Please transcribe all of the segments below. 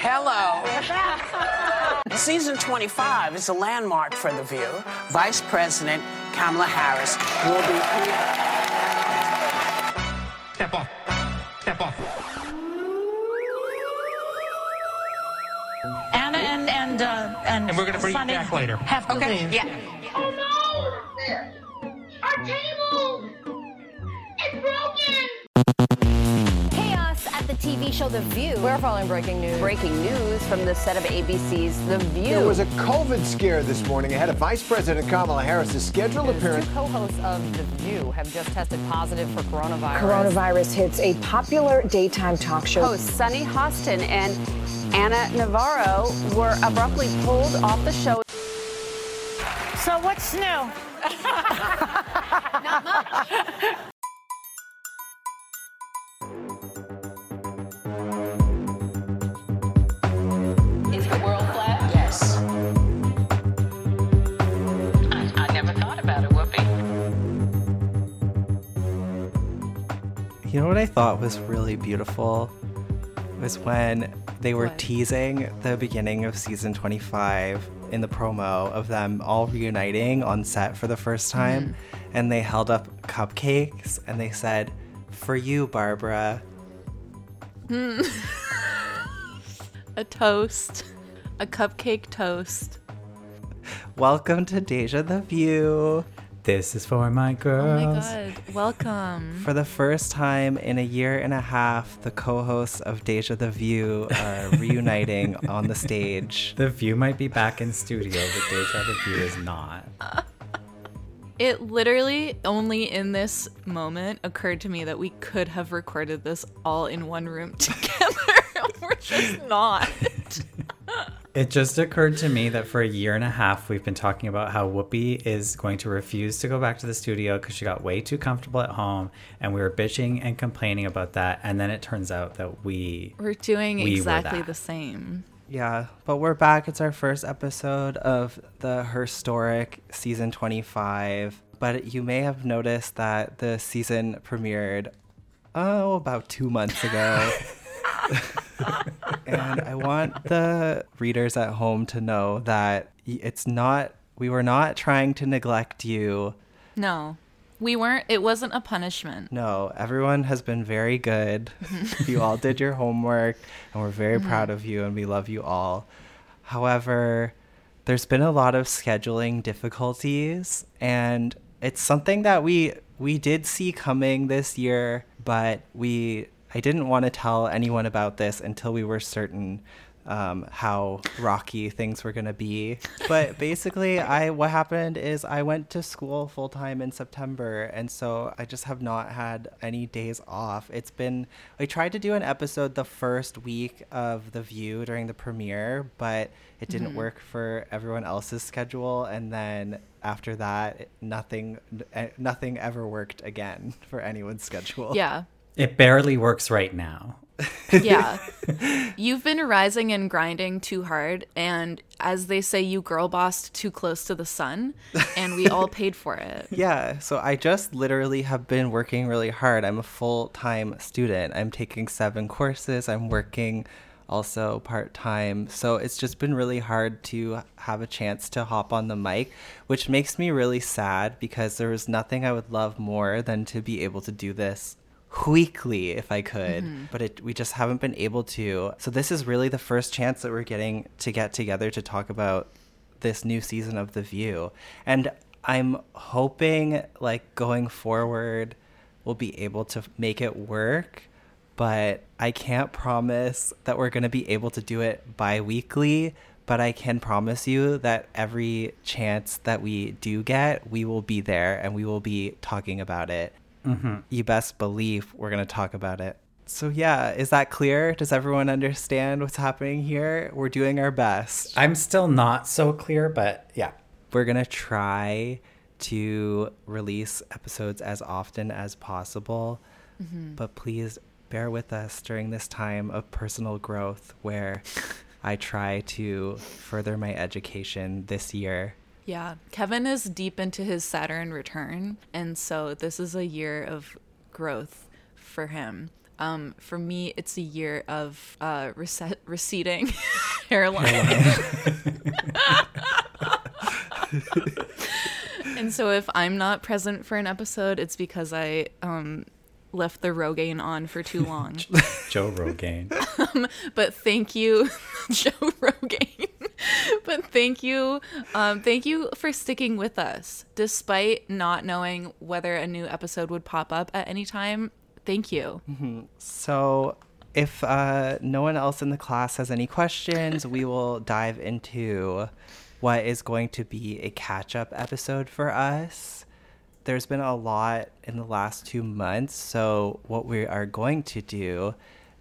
Hello. Season 25 is a landmark for The View. Vice President Kamala Harris will be here. Step off. Step off. Ana and and uh, and, And we're gonna bring you back later. Have to Okay, leave. yeah. Oh no! Our table! TV show The View. We're following breaking news. breaking news from the set of ABC's The View. There was a COVID scare this morning ahead of Vice President Kamala Harris's scheduled appearance. Two co-hosts of The View have just tested positive for coronavirus. Coronavirus hits a popular daytime talk show. Hosts Sunny Hostin and Ana Navarro were abruptly pulled off the show. So what's new? Is know what I thought was really beautiful was when they were What? teasing the beginning of season 25 in the promo of them all reuniting on set for the first time mm-hmm. and they held up cupcakes and they said, "For you, Barbara." Hmm. A toast. A cupcake toast. Welcome to Deja the View. This is for my girls. Oh my god. Welcome. For the first time in a year and a half, the co-hosts of Deja the View are reuniting on the stage. The View might be back in studio, but Deja the View is not. It literally only in this moment occurred to me that we could have recorded this all in one room together. We're just not. It just occurred to me that for a year and a half, we've been talking about how Whoopi is going to refuse to go back to the studio because she got way too comfortable at home. And we were bitching and complaining about that. And then it turns out that we. We're doing We exactly that. the same. Yeah, but we're back. It's our first episode of the historic season 25. But you may have noticed that the season premiered, oh, about two months ago. and I want the readers at home to know that it's not, we were not trying to neglect you. No. We weren't it wasn't a punishment. No, everyone has been very good. you all did your homework, and we're very mm-hmm. proud of you, and we love you all. However, there's been a lot of scheduling difficulties, and it's something that we we did see coming this year, but we I didn't want to tell anyone about this until we were certain um, how rocky things were gonna be. But basically, I what happened is I went to school full time in September, and so I just have not had any days off. It's been I tried to do an episode the first week of The View during the premiere, but it didn't work for everyone else's schedule, and then after that, nothing eh, nothing ever worked again for anyone's schedule. Yeah. It barely works right now. Yeah. You've been rising and grinding too hard and as they say you girl bossed too close to the sun and we all paid for it. Yeah, so I just literally have been working really hard. I'm a full time student. I'm taking seven courses. I'm working also part time. So it's just been really hard to have a chance to hop on the mic, which makes me really sad because there was nothing I would love more than to be able to do this weekly if I could, mm-hmm. but it, we just haven't been able to. So this is really the first chance that we're getting to get together to talk about this new season of The View. And I'm hoping like going forward we'll be able to make it work, but I can't promise that we're going to be able to do it bi-weekly, but I can promise you that every chance that we do get, we will be there and we will be talking about it. Mm-hmm. You best believe we're going to talk about it. So yeah, is that clear? Does everyone understand what's happening here? We're doing our best. I'm still not so clear, but yeah. we're gonna try to release episodes as often as possible mm-hmm. but please bear with us during this time of personal growth where i try to further my education this year Yeah. Kevin is deep into his Saturn return and so this is a year of growth for him. Um, for me, it's a year of uh, rece- receding hairline. and so if I'm not present for an episode, it's because I um, left the Rogaine on for too long. Joe Rogaine. um, but thank you, Joe Rogaine. but thank you, um, thank you for sticking with us despite not knowing whether a new episode would pop up at any time. Thank you. Mm-hmm. So, if uh, no one else in the class has any questions, we will dive into what is going to be a catch up episode for us. There's been a lot in the last two months, so what we are going to do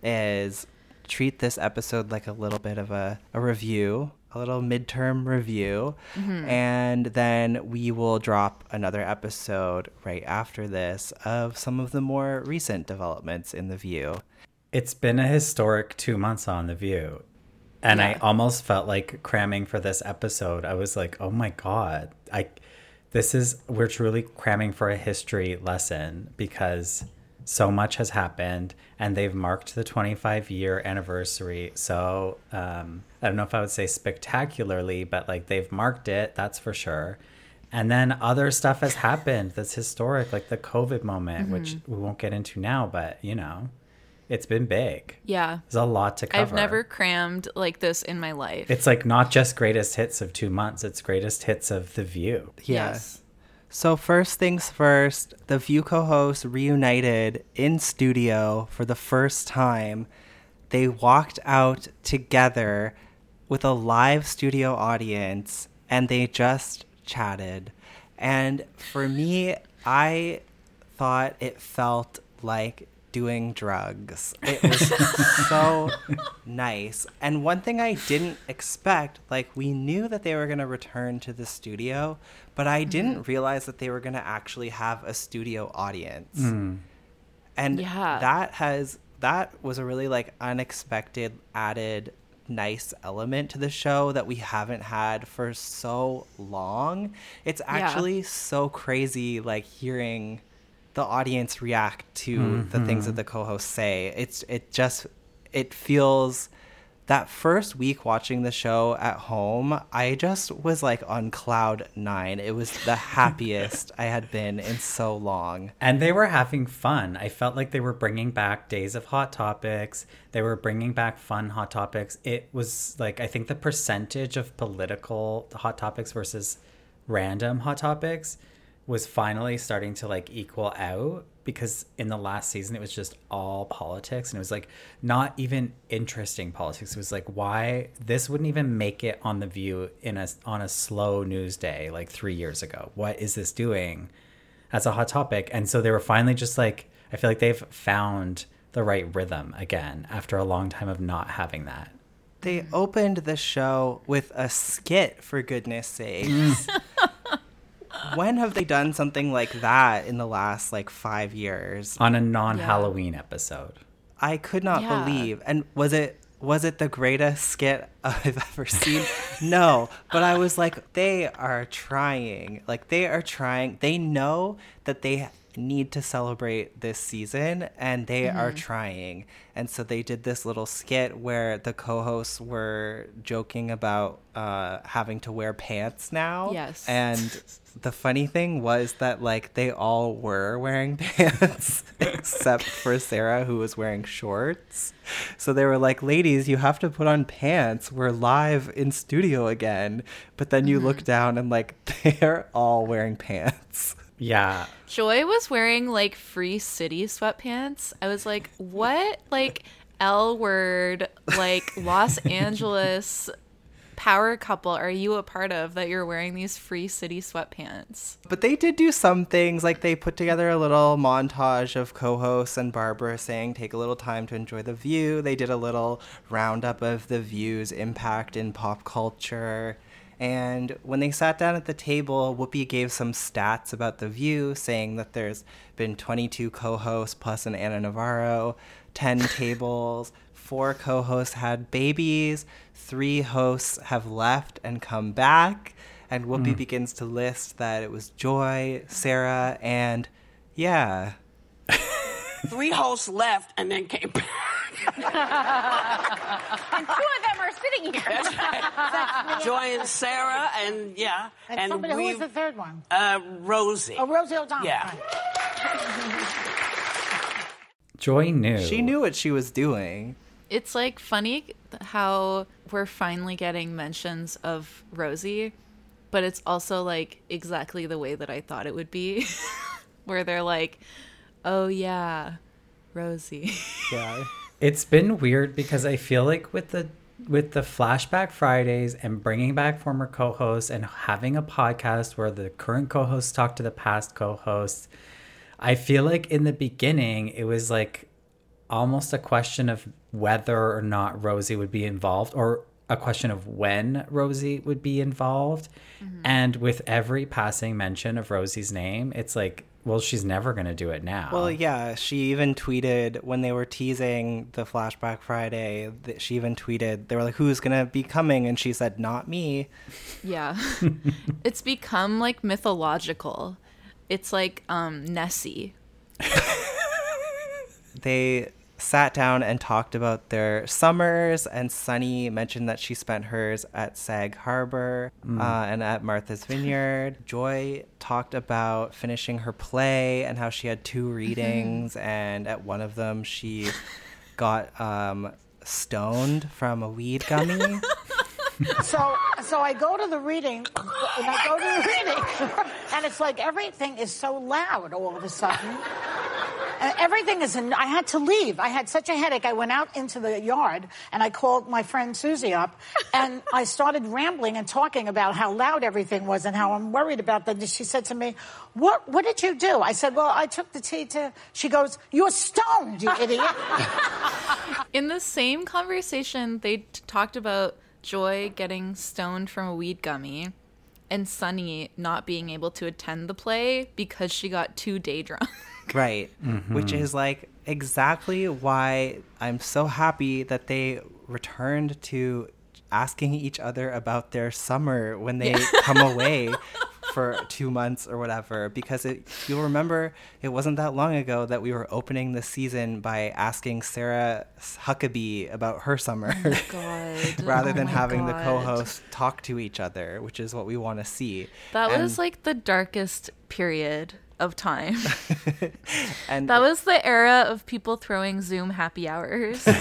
is treat this episode like a little bit of a, a review, a little midterm review, Mhm. and then we will drop another episode right after this of some of the more recent developments in The View. It's been a historic two months on The View. And I almost felt like cramming for this episode. I was like, oh my God. I this is we're truly cramming for a history lesson because so much has happened and they've marked the 25 year anniversary. So um, I don't know if I would say spectacularly, but like they've marked it, that's for sure. And then other stuff has happened that's historic, like the COVID moment, which Mhm. we won't get into now, but you know, it's been big. Yeah. There's a lot to cover. I've never crammed like this in my life. It's like not just greatest hits of two months, it's greatest hits of The View. Yes. So first things first, the View co-hosts reunited in studio for the first time. They walked out together with a live studio audience and they just chatted. And for me, I thought it felt like doing drugs. It was so nice. And one thing I didn't expect, like we knew that they were going to return to the studio, but I didn't realize that they were going to actually have a studio audience. Mm. And Yeah. that has that was a really like unexpected added nice element to the show that we haven't had for so long. It's Yeah. actually so crazy like hearing the audience react to the things that Mhm. the co-hosts say. It's it just it feels that first week watching the show at home, I just was like on cloud 9. It was the happiest I had been in so long. And they were having fun. I felt like they were bringing back Days of Hot Topics. They were bringing back fun Hot Topics. It was like, I think the percentage of political Hot Topics versus random Hot Topics was finally starting to like equal out because in the last season it was just all politics and it was like not even interesting politics it was like why this wouldn't even make it on the view in a on a slow news day like 3 years ago what is this doing as a hot topic. And so they were finally just like, I feel like they've found the right rhythm again after a long time of not having that. They opened the show with a skit, for goodness sakes. when have they done something like that in the last like five years? On a non Halloween episode. I could not Yeah. believe. And was it was it the greatest skit I've ever seen? no, but I was like, they are trying. Like they are trying. They know that they need to celebrate this season and they are Mhm. trying. And so they did this little skit where the co-hosts were joking about uh, having to wear pants now. Yes. And the funny thing was that like they all were wearing pants except for Sarah who was wearing shorts. So they were like, "Ladies, you have to put on pants. We're live in studio again." But then you look down and like they're all wearing pants. Yeah. Joy was wearing like free city sweatpants. I was like, what like L word, like Los Angeles power couple are you a part of that you're wearing these free city sweatpants? But they did do some things like they put together a little montage of co-hosts and Barbara saying take a little time to enjoy the view. They did a little roundup of the view's impact in pop culture. And when they sat down at the table, Whoopi gave some stats about the view, saying that there's been 22 co-hosts plus an Ana Navarro, 10 tables, four co-hosts had babies, three hosts have left and come back, and Whoopi Mm. begins to list that it was Joy, Sarah, and yeah. Three hosts left and then came back. and two of them are sitting here. Joy and Sarah, and yeah, And, somebody, we, who was the third one? uh, Rosie. Oh, Rosie O'Donnell. Yeah. Joy knew. She knew what she was doing. It's like funny how we're finally getting mentions of Rosie, but it's also like exactly the way that I thought it would be, where they're like, "Oh yeah, Rosie." Yeah. It's been weird because I feel like with the with the flashback Fridays and bringing back former co-hosts and having a podcast where the current co-hosts talk to the past co-hosts, I feel like in the beginning it was like almost a question of whether or not Rosie would be involved or a question of when Rosie would be involved. Mm-hmm. And with every passing mention of Rosie's name, it's like, well, she's never going to do it now. Well, yeah, she even tweeted when they were teasing the Flashback Friday, that she even tweeted, they were like, who's going to be coming? And she said, not me. Yeah. it's become like mythological. It's like um Nessie. They sat down and talked about their summers, and Sunny mentioned that she spent hers at Sag Harbor Mm. uh, and at Martha's Vineyard. Joy talked about finishing her play and how she had two readings, and at one of them she got um, stoned from a weed gummy. so so I go to the reading, and I go to the reading, and it's like everything is so loud all of a sudden. And everything is. In, I had to leave. I had such a headache. I went out into the yard and I called my friend Susie up, and I started rambling and talking about how loud everything was and how I'm worried about that. She said to me, "What? What did you do?" I said, "Well, I took the tea to." She goes, "You're stoned, you idiot." In the same conversation, they t- talked about Joy getting stoned from a weed gummy and Sunny not being able to attend the play because she got too day drunk. Right. Which mm-hmm. is like exactly why I'm so happy that they returned to asking each other about their summer when they come away for two months or whatever. Because it, you'll remember it wasn't that long ago that we were opening the season by asking Sarah Huckabee about her summer oh God. rather Oh than having the co-hosts talk to each other, which is what we want to see. That And- was like the darkest period of time. and that was the era of people throwing Zoom happy hours.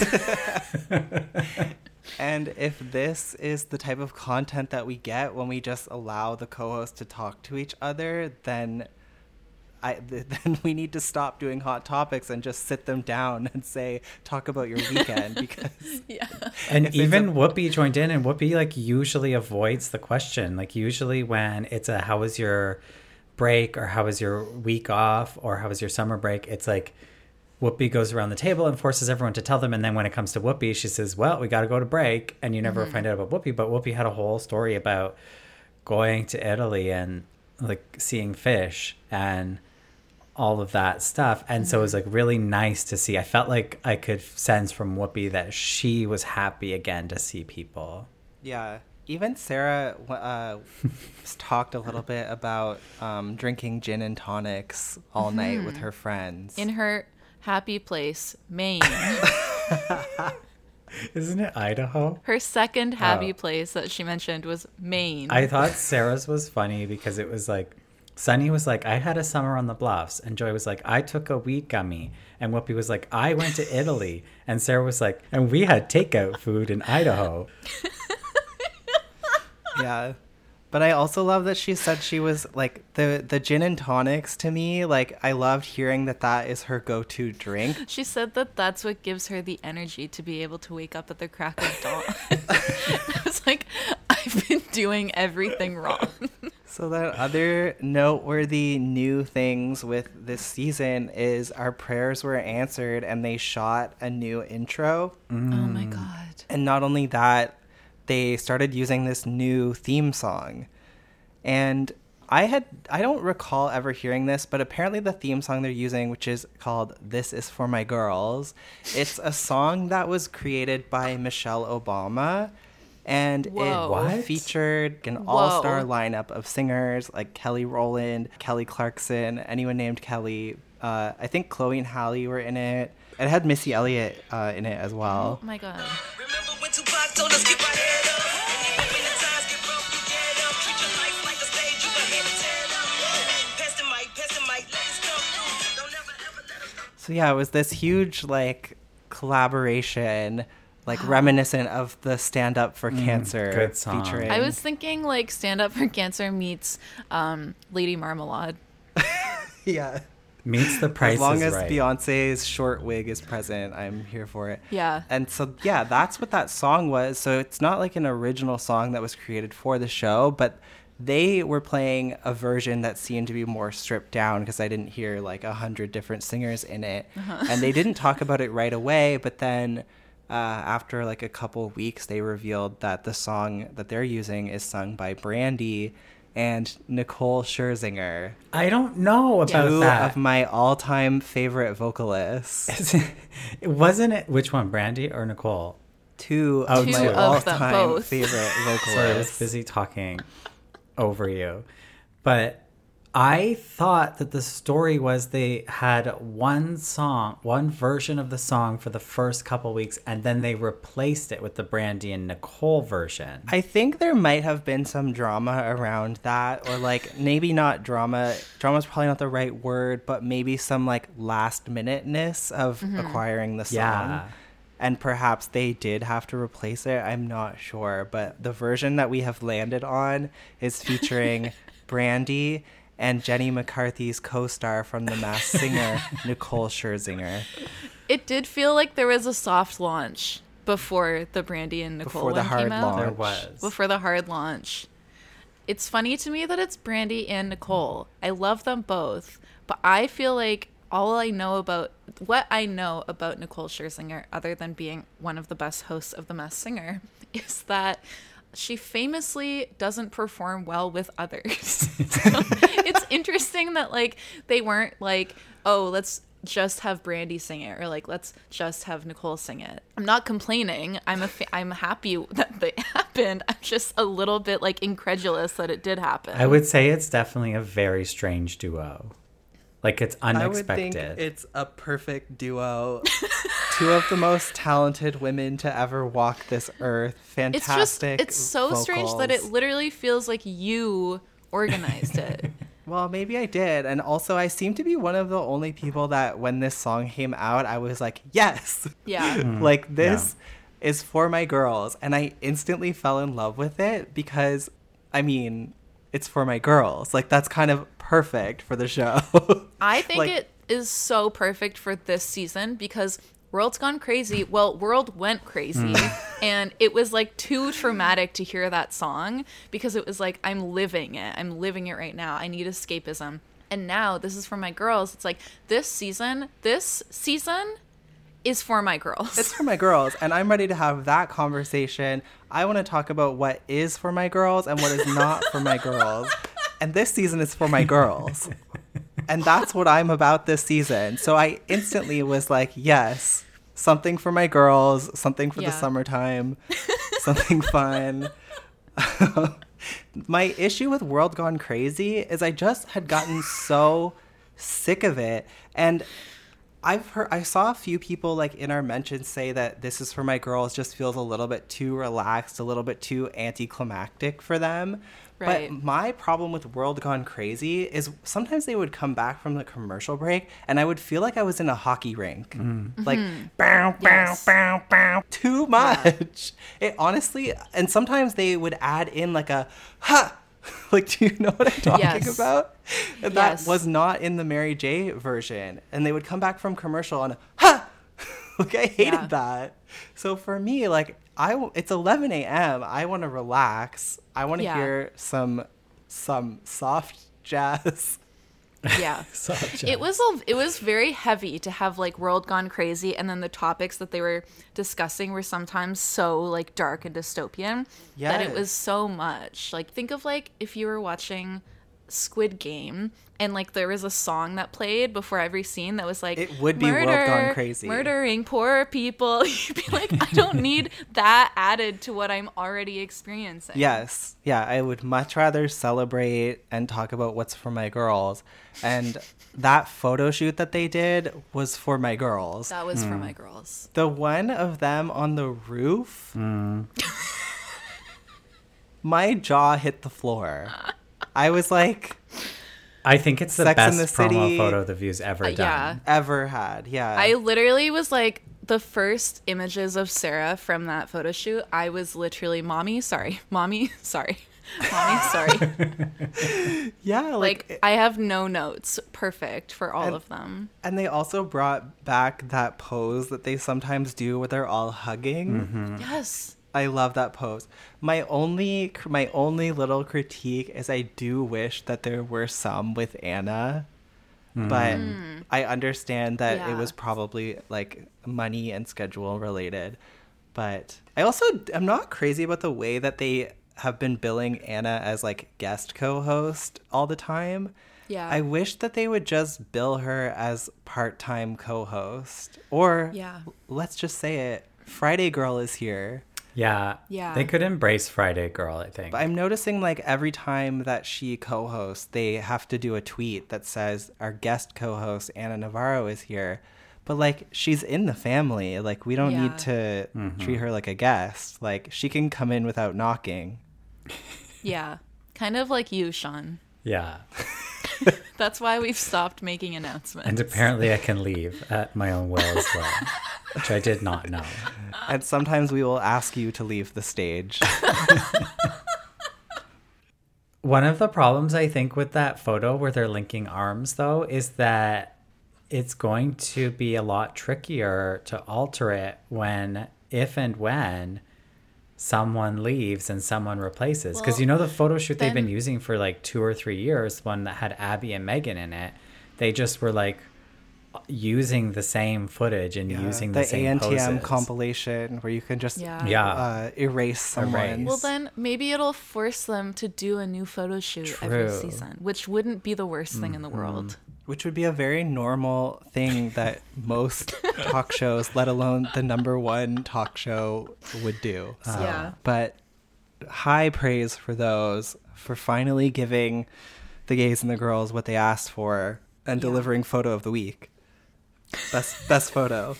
And if this is the type of content that we get when we just allow the co-hosts to talk to each other, then I then we need to stop doing hot topics and just sit them down and say talk about your weekend because yeah. And even a- Whoopi joined in, and Whoopi like usually avoids the question. Like usually when it's a how was your break or how was your week off or how was your summer break, it's like Whoopi goes around the table and forces everyone to tell them. And then when it comes to Whoopi, she says, "Well, we got to go to break," and you never Mhm. find out about Whoopi. But Whoopi had a whole story about going to Italy and like seeing fish and all of that stuff. And so it was like really nice to see. I felt like I could sense from Whoopi that she was happy again to see people. yeah. Even Sarah uh, talked a little bit about um, drinking gin and tonics all night with her friends. In her happy place, Maine. Isn't it Idaho? Her second happy Oh. place that she mentioned was Maine. I thought Sarah's was funny because it was like Sunny was like, I had a summer on the bluffs, and Joy was like, I took a weed gummy, and Whoopi was like, I went to Italy, and Sarah was like, and we had takeout food in Idaho. yeah but i also love that she said she was like the the gin and tonics to me like i loved hearing that that is her go-to drink She said that that's what gives her the energy to be able to wake up at the crack of dawn. I was like, I've been doing everything wrong. so that other noteworthy new things with this season is our prayers were answered and they shot a new intro Oh my mm. god. and not only that they started using this new theme song and i had i don't recall ever hearing this but apparently the theme song they're using which is called this is for my girls it's a song that was created by michelle obama and Whoa. it What? featured an all-star lineup of singers like kelly rowland kelly clarkson anyone named kelly Uh, I think Chloe and Halle were in it. It had Missy Elliott uh, in it as well. Oh my god. So yeah, it was this huge like collaboration, like reminiscent of the Stand Up for Cancer good song. featuring. I was thinking like Stand Up for Cancer meets um, Lady Marmalade. yeah. Meets the price As long is as right. Beyonce's short wig is present, I'm here for it. Yeah. And so, yeah, that's what that song was. So it's not like an original song that was created for the show, but they were playing a version that seemed to be more stripped down because I didn't hear like a hundred different singers in it. Uh-huh. And they didn't talk about it right away, but then uh, after like a couple weeks, they revealed that the song that they're using is sung by Brandy and Nicole Scherzinger. I don't know about Two that. of my all-time favorite vocalists. Wasn't it which one, Brandy or Nicole? Two of two my of them all-time both. favorite Sorry, I was busy talking over you. But I thought that the story was they had one song, one version of the song for the first couple weeks, and then they replaced it with the Brandy and Nicole version. I think there might have been some drama around that, or like maybe not drama. Drama is probably not the right word, but maybe some like last minuteness of Mhm. acquiring the song. Yeah. And perhaps they did have to replace it. I'm not sure. But the version that we have landed on is featuring Brandy and Jenny McCarthy's co star from The Masked Singer, Nicole Scherzinger. It did feel like there was a soft launch before the Brandy and Nicole Before the one hard came out. launch. There was. Before the hard launch. It's funny to me that it's Brandy and Nicole. I love them both, but I feel like all I know about what I know about Nicole Scherzinger, other than being one of the best hosts of The Masked Singer, is that she famously doesn't perform well with others. so it's interesting that like they weren't like, oh, let's just have Brandy sing it or like let's just have Nicole sing it. I'm not complaining. I'm a fa- I'm happy that they happened. I'm just a little bit like incredulous that it did happen. I would say it's definitely a very strange duo. Like it's unexpected. I would think it's a perfect duo. Two of the most talented women to ever walk this earth. Fantastic. it's just Fantastic. it's so strange that it literally feels like you organized it. Well, maybe I did. And also, I seem to be one of the only people that when this song came out, I was like, yes. Yeah. Mm, like, this is for my girls. And I instantly fell in love with it because, I mean, it's for my girls. Like, that's kind of perfect for the show. I think Like- it is so perfect for this season because World's Gone Crazy. Well, World went crazy. Hmm. and it was like too traumatic to hear that song because it was like, I'm living it. I'm living it right now. I need escapism. And now this is for my girls. It's like this season, this season is for my girls. It's for my girls, and I'm ready to have that conversation. I want to talk about what is for my girls and what is not for my girls. And this season is for my girls. And that's what I'm about this season. So I instantly was like, yes, something for my girls, something for the summertime, something fun. my issue with World Gone Crazy is I just had gotten so sick of it. And I've heard I saw a few people like in our mentions say that this is for my girls just feels a little bit too relaxed, a little bit too anticlimactic for them. Right. But my problem with World Gone Crazy is sometimes they would come back from the commercial break and I would feel like I was in a hockey rink. Like Mhm. bow bow Yes. bow bow too much. It honestly and sometimes they would add in like a ha like do you know what I'm talking Yes. about? And Yes. that was not in the Mary J version. And they would come back from commercial and ha like I hated Yeah. that. So for me, like I it's 11 a.m. I want to relax. I want to Yeah. hear some some soft jazz. Yeah. It was a, it was very heavy to have like World Gone Crazy and then the topics that they were discussing were sometimes so like dark and dystopian that it was so much. Like think of like if you were watching Squid Game and like there was a song that played before every scene that was like It would be World Gone Crazy. murdering poor people you'd be like i don't need that added to what i'm already experiencing Yes. Yeah, I would much rather celebrate and talk about what's for my girls. And that photo shoot that they did was for my girls. that was for hmm. my girls The one of them on the roof, hmm. my jaw hit the floor. I was like, I think it's the Sex best and the promo City- photo the View's ever Uh, done. yeah ever had. Yeah. I literally was like the first images of Sarah from that photo shoot. I was literally, mommy, sorry, mommy, sorry, mommy, sorry. yeah, like, like I have no notes. Perfect for all And- of them. and they also brought back that pose that they sometimes do where they're all hugging. Mm-hmm. Yes. I love that pose. My only my only little critique is I do wish that there were some with Ana. But I understand that it Mm. Was probably like money and schedule related. But I also I'm not crazy about the way that they have been billing Ana as like guest co-host all the time. Yeah. I wish that they would just bill her as part-time co-host or Yeah. let's just say it Friday girl is here. Yeah. Yeah. They could embrace Friday Girl, I think. But I'm noticing like every time that she co-hosts, they have to do a tweet that says our guest co-host Ana Navarro is here. But like she's in the family. Like we don't Yeah. need to mm-hmm. treat her like a guest. Like she can come in without knocking. Yeah. Kind of like you, Sean. yeah. That's why we've stopped making announcements. And apparently I can leave at my own will as well, which I did not know. And sometimes we will ask you to leave the stage. One of the problems I think with that photo where they're linking arms though is that it's going to be a lot trickier to alter it when if and when someone leaves and someone replaces because Well, you know the photo shoot they've been using for like 2 or 3 years one that had Abby and Meghan in it they just were like using the same footage and using the, the same ANTM poses. compilation where you can just Yeah. Yeah. uh, erase someone. Well, then maybe it'll force them to do a new photo shoot every season, which wouldn't be the worst thing in the world. Which would be a very normal thing that most talk shows, let alone the number one talk show, would do. Yeah. But high praise for those for finally giving the gays and the girls what they asked for and delivering photo of the week. Best best photo.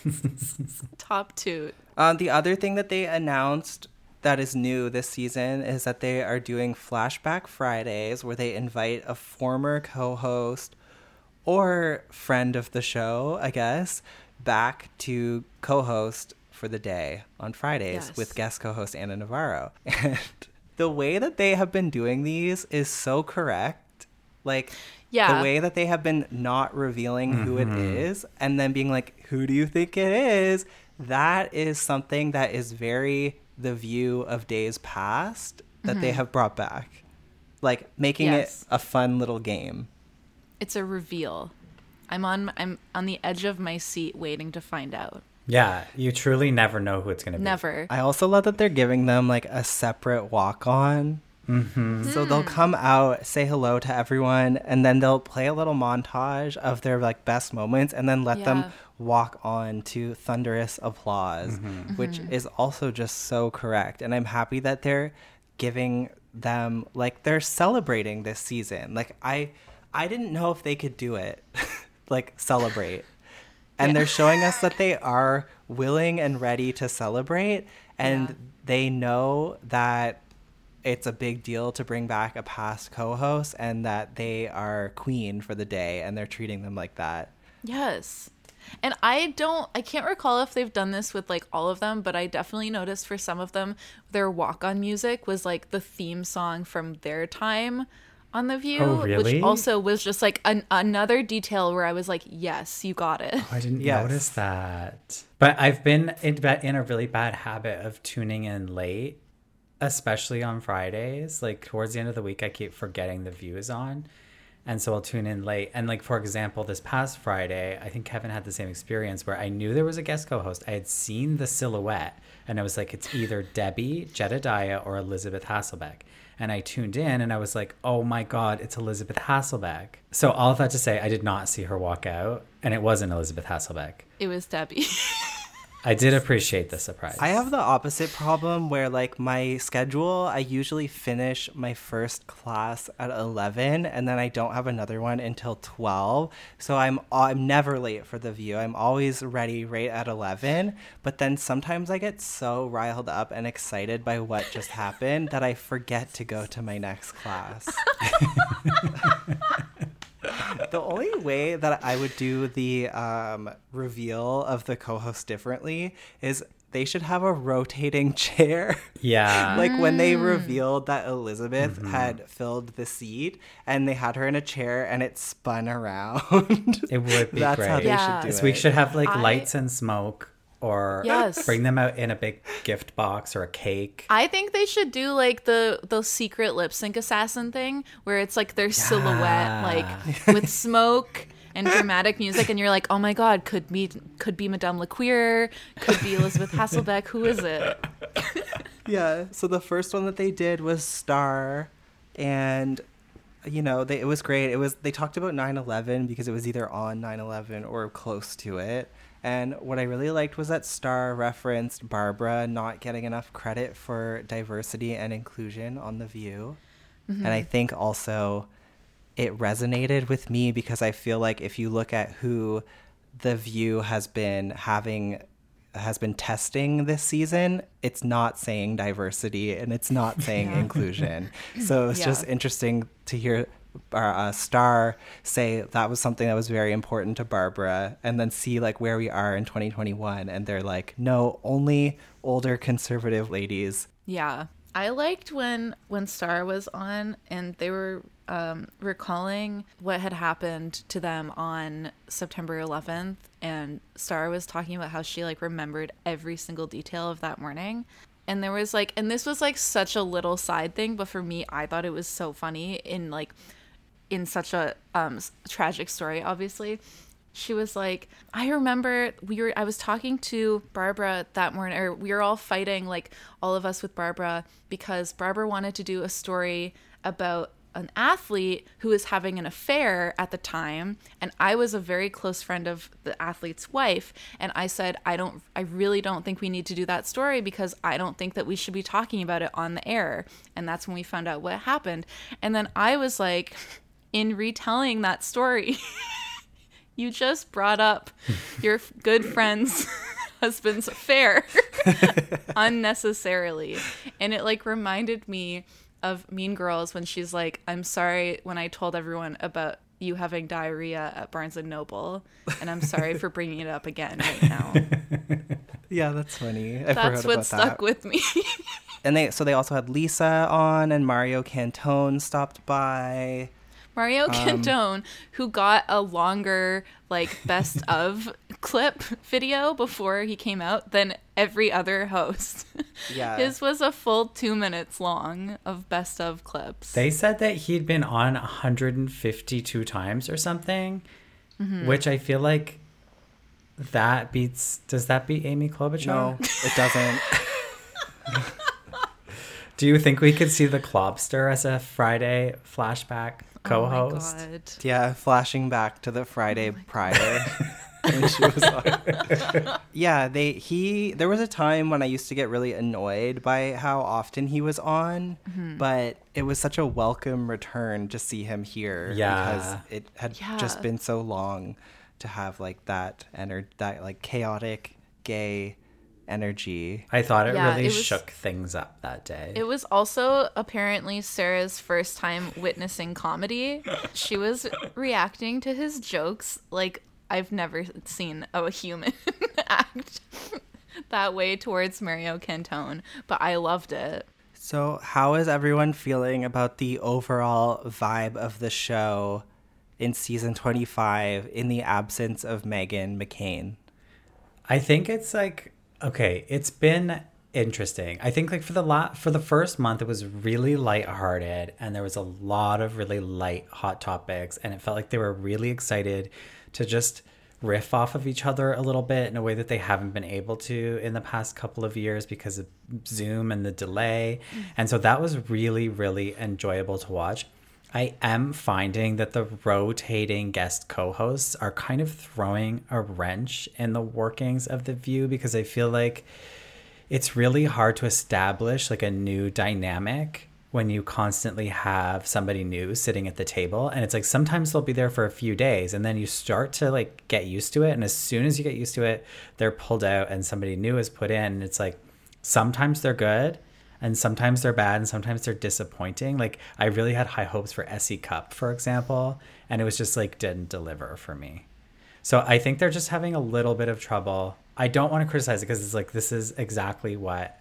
Top toot. Um, the other thing that they announced that is new this season is that they are doing Flashback Fridays where they invite a former co host or friend of the show, I guess, back to co host for the day on Fridays Yes. with guest co host Ana Navarro. And the way that they have been doing these is so correct. Like, Yeah. the way that they have been not revealing who it Mhm. is and then being like, who do you think it is? That is something that is very the view of days past that they Mhm. have brought back. Like making Yes. it a fun little game. It's a reveal. I'm on I'm on the edge of my seat waiting to find out. Yeah, you truly never know who it's going to be. Never. I also love that they're giving them like a separate walk on. Mm-hmm. So they'll come out, say hello to everyone, and then they'll play a little montage of their like best moments, and then let Yeah. them walk on to thunderous applause, Mhm. which Mhm. is also just so correct. And I'm happy that they're giving them like they're celebrating this season. Like I, I didn't know if they could do it, like celebrate. And they're showing us that they are willing and ready to celebrate, and Yeah. they know that it's a big deal to bring back a past co-host and that they are queen for the day and they're treating them like that. Yes. And I don't I can't recall if they've done this with like all of them, but I definitely noticed for some of them their walk-on music was like the theme song from their time on the View, Oh, really? which also was just like an, another detail where I was like, "Yes, you got it." Oh, I didn't Yes. notice that. But I've been in, in a really bad habit of tuning in late, especially on Fridays. Like towards the end of the week, I keep forgetting the views on. And so I'll tune in late. And like for example, this past Friday, I think Kevin had the same experience where I knew there was a guest co-host. I had seen the silhouette and I was like, it's either Debbie, Jedediah, or Elisabeth Hasselbeck. And I tuned in and I was like, oh my God, it's Elisabeth Hasselbeck. So all of that to say, I did not see her walk out, and it wasn't Elisabeth Hasselbeck. It was Debbie. I did appreciate the surprise. I have the opposite problem where like my schedule, I usually finish my first class at 11 and then I don't have another one until 12. So I'm I'm never late for the view. I'm always ready right at 11, but then sometimes I get so riled up and excited by what just happened that I forget to go to my next class. the only way that I would do the um, reveal of the co-host differently is they should have a rotating chair. Yeah. like when they Mm. revealed that Elisabeth Mhm. had filled the seat and they had her in a chair and it spun around. It would be That's great. how they Yeah. should do So it. we should have like I- lights and smoke or Yes. bring them out in a big gift box or a cake. I think they should do like the the secret lip sync assassin thing where it's like their silhouette like with smoke and dramatic music and you're like, "Oh my god, could be could be Madame LaQueer, could be Elisabeth Hasselbeck, who is it?" Yeah. So the first one that they did was Star, and you know they, it was great. It was they talked about 9/11 because it was either on 9/11 or close to it. And what I really liked was that Star referenced Barbara not getting enough credit for diversity and inclusion on The View. And I mm-hmm. think also it resonated with me because I feel like if you look at who The View has been having has been testing this season, it's not saying diversity and it's not saying inclusion. So it's just interesting to hear uh, star say that was something that was very important to Barbara and then see like where we are in 2021 and they're like no only older conservative ladies Yeah. I liked when when Star was on and they were um, recalling what had happened to them on September 11th and Star was talking about how she like remembered every single detail of that morning. And there was like and this was like such a little side thing, but for me I thought it was so funny in like in such a um tragic story obviously. She was like i remember we were i was talking to barbara that morning or we were all fighting like all of us with barbara because barbara wanted to do a story about an athlete who was having an affair at the time and i was a very close friend of the athlete's wife and i said i don't i really don't think we need to do that story because i don't think that we should be talking about it on the air. And that's when we found out what happened. And then i was like in retelling that story you just brought up your good friend's husband's affair unnecessarily. And it like reminded me of mean girls when she's like i'm sorry when i told everyone about you having diarrhea at barnes and noble and i'm sorry for bringing it up again right now. Yeah that's funny. I that's what about stuck that. with me. And they so they also had lisa on and mario cantone stopped by Mario Um, Cantone, who got a longer, like, best of clip video before he came out than every other host. Yeah. His was a full two minutes long of best of clips. They said that he'd been on 152 times or something, Mhm. which I feel like that beats. Does that beat Amy Klobuchar? no it doesn't Do you think we could see the Klobster as a Friday flashback my co-host? God. Yeah, flashing back to the Friday prior. when she was on. yeah, they he there was a time when I used to get really annoyed by how often he was on, Mhm. but it was such a welcome return to see him here yeah. because it had Yeah. just been so long to have like that ener- that like chaotic gay energy. I thought it Yeah, really it was- shook things up that day. It was also apparently Sarah's first time witnessing comedy. She was reacting to his jokes like I've never seen a human act that way towards Mario Cantone, but I loved it. So, how is everyone feeling about the overall vibe of the show in season 25 in the absence of Meghan McCain? I think it's like okay, it's been interesting. I think like for the la- for the first month it was really lighthearted and there was a lot of really light hot topics and it felt like they were really excited to just riff off of each other a little bit in a way that they haven't been able to in the past couple of years because of Zoom and the delay. Mm. And so that was really really enjoyable to watch. I am finding that the rotating guest co hosts are kind of throwing a wrench in the workings of The View because I feel like it's really hard to establish like a new dynamic when you constantly have somebody new sitting at the table. And it's like sometimes they'll be there for a few days and then you start to like get used to it. And as soon as you get used to it they're pulled out and somebody new is put in. And it's like sometimes they're good and sometimes they're bad and sometimes they're disappointing. Like I really had high hopes for S.E. Cupp, for example, and it was just like didn't deliver for me. So I think they're just having a little bit of trouble. I don't want to criticize it because it's like this is exactly what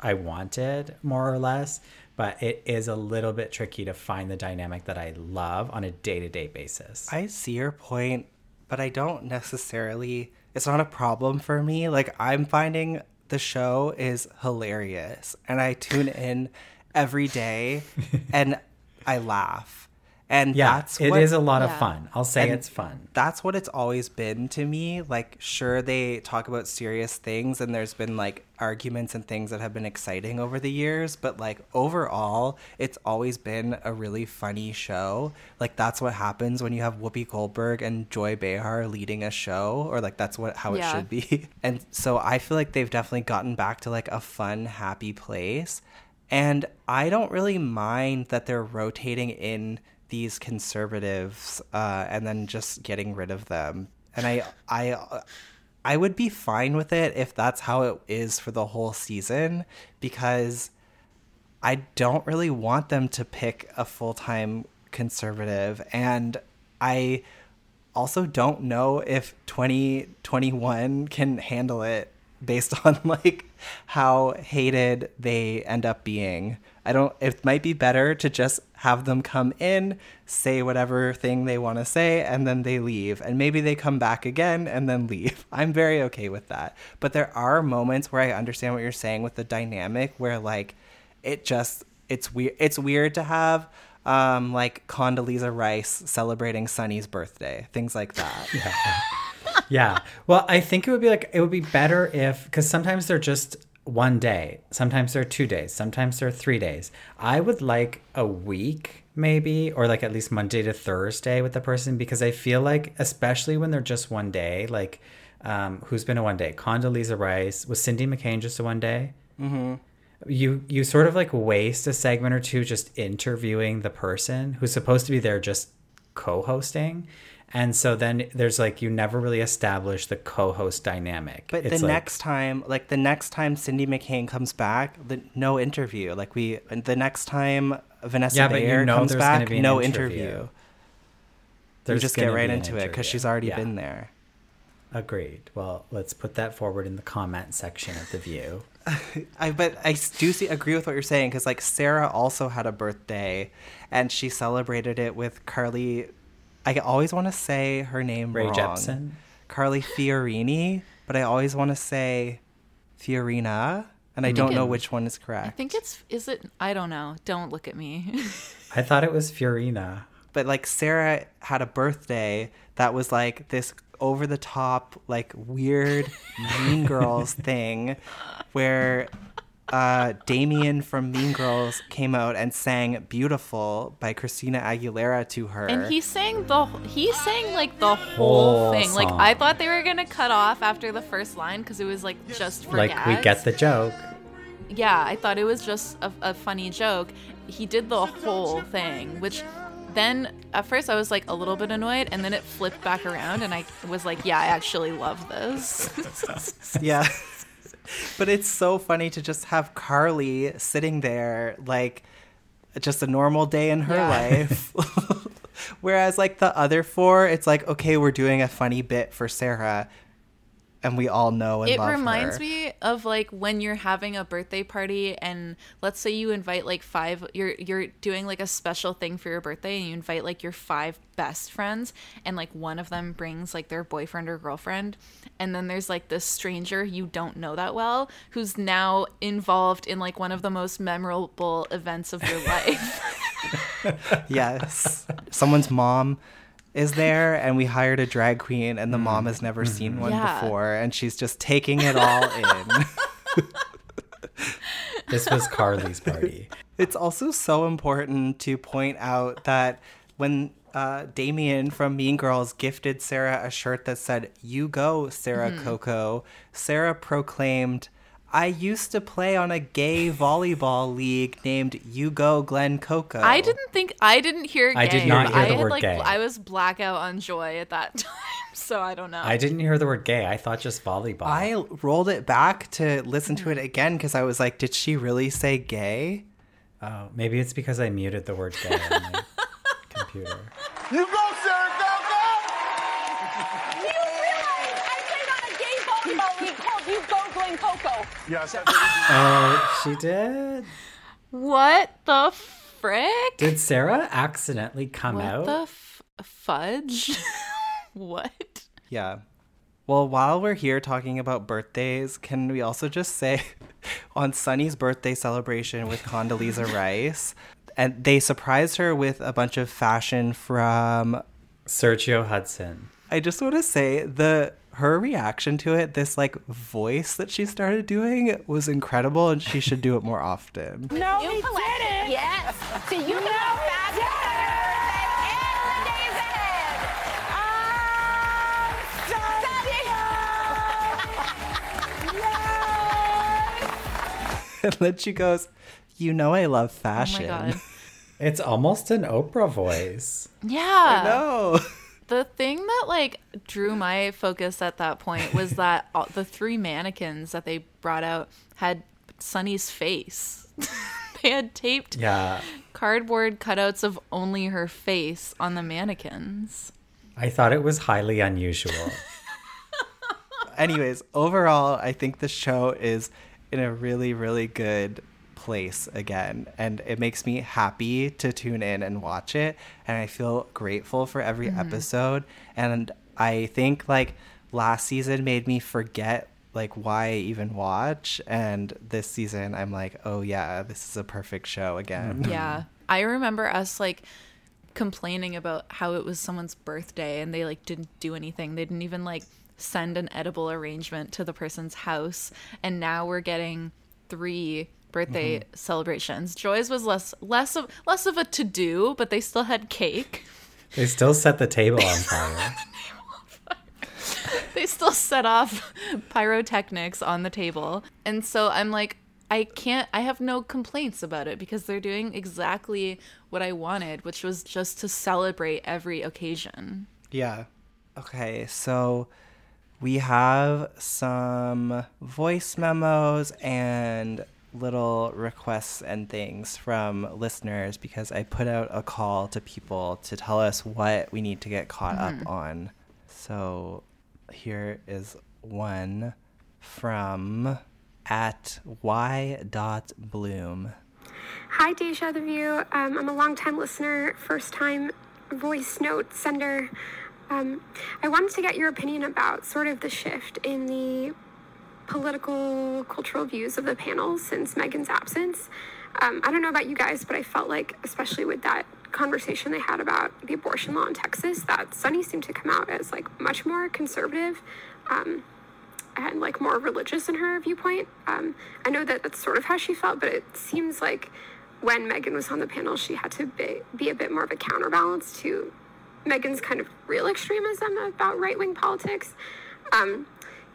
I wanted, more or less, but it is a little bit tricky to find the dynamic that I love on a day-to-day basis. I see your point, but I don't necessarily it's not a problem for me. Like I'm finding the show is hilarious and I tune in every day and I laugh. And yeah, that's it what, is a lot of fun. I'll say and it's fun. That's what it's always been to me. Like, sure, they talk about serious things, and there's been like arguments and things that have been exciting over the years, but like overall, it's always been a really funny show. Like, that's what happens when you have Whoopi Goldberg and Joy Behar leading a show, or like that's what how it should be. And so I feel like they've definitely gotten back to like a fun, happy place. And I don't really mind that they're rotating in these conservatives uh, and then just getting rid of them. And I, I, I would be fine with it if that's how it is for the whole season, because I don't really want them to pick a full time conservative, and I also don't know if 2021 can handle it based on like how hated they end up being. I don't it might be better to just have them come in, say whatever thing they want to say and then they leave and maybe they come back again and then leave. I'm very okay with that. But there are moments where I understand what you're saying with the dynamic where like it just it's weird it's weird to have um like Condoleezza Rice celebrating Sunny's birthday, things like that. yeah. Well, I think it would be like it would be better if because sometimes they're just one day, sometimes they're two days, sometimes they're three days. I would like a week maybe, or like at least Monday to Thursday with the person because I feel like especially when they're just one day, like um, who's been a one day? Condoleezza Rice was Cindy McCain just a one day. Mm-hmm. You you sort of like waste a segment or two just interviewing the person who's supposed to be there just co-hosting. And so then there's like you never really establish the co-host dynamic. But It's the like- next time, like the next time Cindy McCain comes back, the, no interview. Like we, the next time Vanessa Yeah, but you Bayer know comes there's back, no interview. interview. You just get right into it because she's already Yeah. been there. Agreed. Well, let's put that forward in the comment section of the View. I but I do see agree with what you're saying because like Sarah also had a birthday, and she celebrated it with Carly. I always want to say her name Ray wrong. Jepsen? Carly Fiorini, but I always want to say Fiorina, and I think don't know it- which one is correct. I think it's is it I don't know. Don't look at me. I thought it was Fiorina. but like Sarah had a birthday that was like this over the top, like weird Mean Girls thing where uh, Damien from Mean Girls came out and sang Beautiful by Christina Aguilera to her. and he sang the he sang like the whole, Whole thing. Like. I thought they were gonna cut off after the first line because it was like just for like we get the joke. yeah, I thought it was just a, a funny joke. He did the whole thing, which then at first I was like a little bit annoyed, and then it flipped back around, and I was like, yeah, I actually love this. yeah. but it's so funny to just have Carly sitting there like just a normal day in her Yeah. life. Whereas like the other four, it's like, okay, we're doing a funny bit for Sarah. And we all know and it reminds her. me of like when you're having a birthday party and let's say you invite like five you're you're doing like a special thing for your birthday and you invite like your five best friends and like one of them brings like their boyfriend or girlfriend and then there's like this stranger you don't know that well who's now involved in like one of the most memorable events of your life yes. Someone's mom is there and we hired a drag queen and the mom has never seen one Yeah. before and she's just taking it all in. This was Carly's party. It's also so important to point out that when uh, Damien from Mean Girls gifted Sarah a shirt that said, You go, Sarah Mhm. Coco, Sarah proclaimed, I used to play on a gay volleyball league named You Go Glen Coco. I didn't think I didn't hear gay. I did not hear I the had, word like, gay. I was blackout on joy at that time, so I don't know. I didn't hear the word gay. I thought just volleyball. I rolled it back to listen to it again because I was like, Did she really say gay? Oh, maybe it's because I muted the word gay on my computer. You go, Sarah, go, go! Do you realize I played on a gay volleyball league called You Go Glen Coco? Yes, Oh, she did. What the frick? Did Sarah accidentally come what out? the f- fudge? what? Yeah. Well, while we're here talking about birthdays, can we also just say on Sunny's birthday celebration with Condoleezza Rice, and they surprised her with a bunch of fashion from Sergio Hudson. I just want to say the her reaction to it, this like voice that she started doing was incredible and she should do it more often. No, you he did it. Yes. So you can have fabulous birthday in the and then she goes, "You know I love oh fashion." God. It's almost an Oprah voice. Yeah. I know. The thing that like drew my focus at that point was that all, the three mannequins that they brought out had Sunny's face. they had taped Yeah. cardboard cutouts of only her face on the mannequins. I thought it was highly unusual. Anyways, overall, I think the show is in a really, really good place again. And it makes me happy to tune in and watch it. And I feel grateful for every Mhm. episode. And I think like last season made me forget like why I even watch. And this season, I'm like, oh yeah, this is a perfect show again. Yeah. I remember us like complaining about how it was someone's birthday and they like didn't do anything. They didn't even like send an edible arrangement to the person's house. And now we're getting three birthday mm-hmm. celebrations. Joy's was less less of less of a to do, but they still had cake. they still set the table on fire. they still set off pyrotechnics on the table. And so I'm like, I can't, I have no complaints about it because they're doing exactly what I wanted, which was just to celebrate every occasion. Yeah. Okay, so we have some voice memos and little requests and things from listeners because I put out a call to people to tell us what we need to get caught Mhm. up on. So here is one from at y dot bloom. Hi, Deja the View. Um, I'm a longtime listener, first time voice note sender. Um, I wanted to get your opinion about sort of the shift in the political, cultural views of the panel since Meghan's absence. Um, I don't know about you guys, but I felt like, especially with that conversation they had about the abortion law in Texas, that Sunny seemed to come out as like much more conservative. Um, and like more religious in her viewpoint. Um, I know that that's sort of how she felt, but it seems like when Meghan was on the panel, she had to be, be a bit more of a counterbalance to Meghan's kind of real extremism about right wing politics. Um,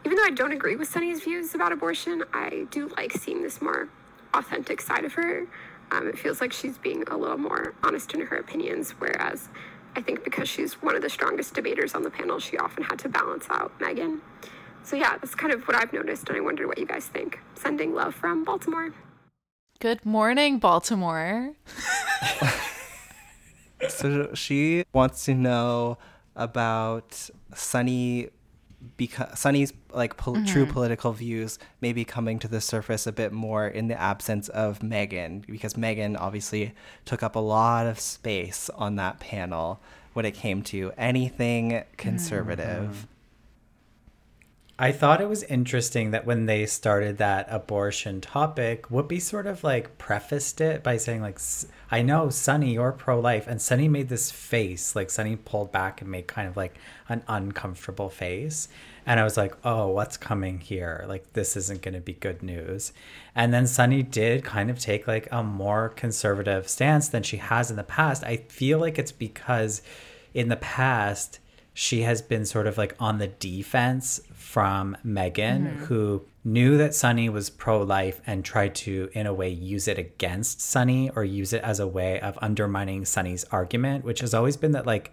even though I don't agree with Sunny's views about abortion, I do like seeing this more authentic side of her. Um, it feels like she's being a little more honest in her opinions, whereas I think because she's one of the strongest debaters on the panel, she often had to balance out Meghan. So yeah, that's kind of what I've noticed, and I wondered what you guys think. Sending love from Baltimore. Good morning, Baltimore. So she wants to know about Sunny because Sunny's like pol- true mm-hmm. political views may be coming to the surface a bit more in the absence of Meghan because Meghan obviously took up a lot of space on that panel when it came to anything conservative. Mm-hmm. I thought it was interesting that when they started that abortion topic, Whoopi sort of like prefaced it by saying like, "S- "I know, Sunny, you're pro-life," and Sunny made this face, like Sunny pulled back and made kind of like an uncomfortable face, and I was like, "Oh, what's coming here? Like this isn't going to be good news." And then Sunny did kind of take like a more conservative stance than she has in the past. I feel like it's because in the past she has been sort of like on the defense from Meghan, Mhm. who knew that Sunny was pro life and tried to, in a way, use it against Sunny or use it as a way of undermining Sunny's argument, which has always been that, like,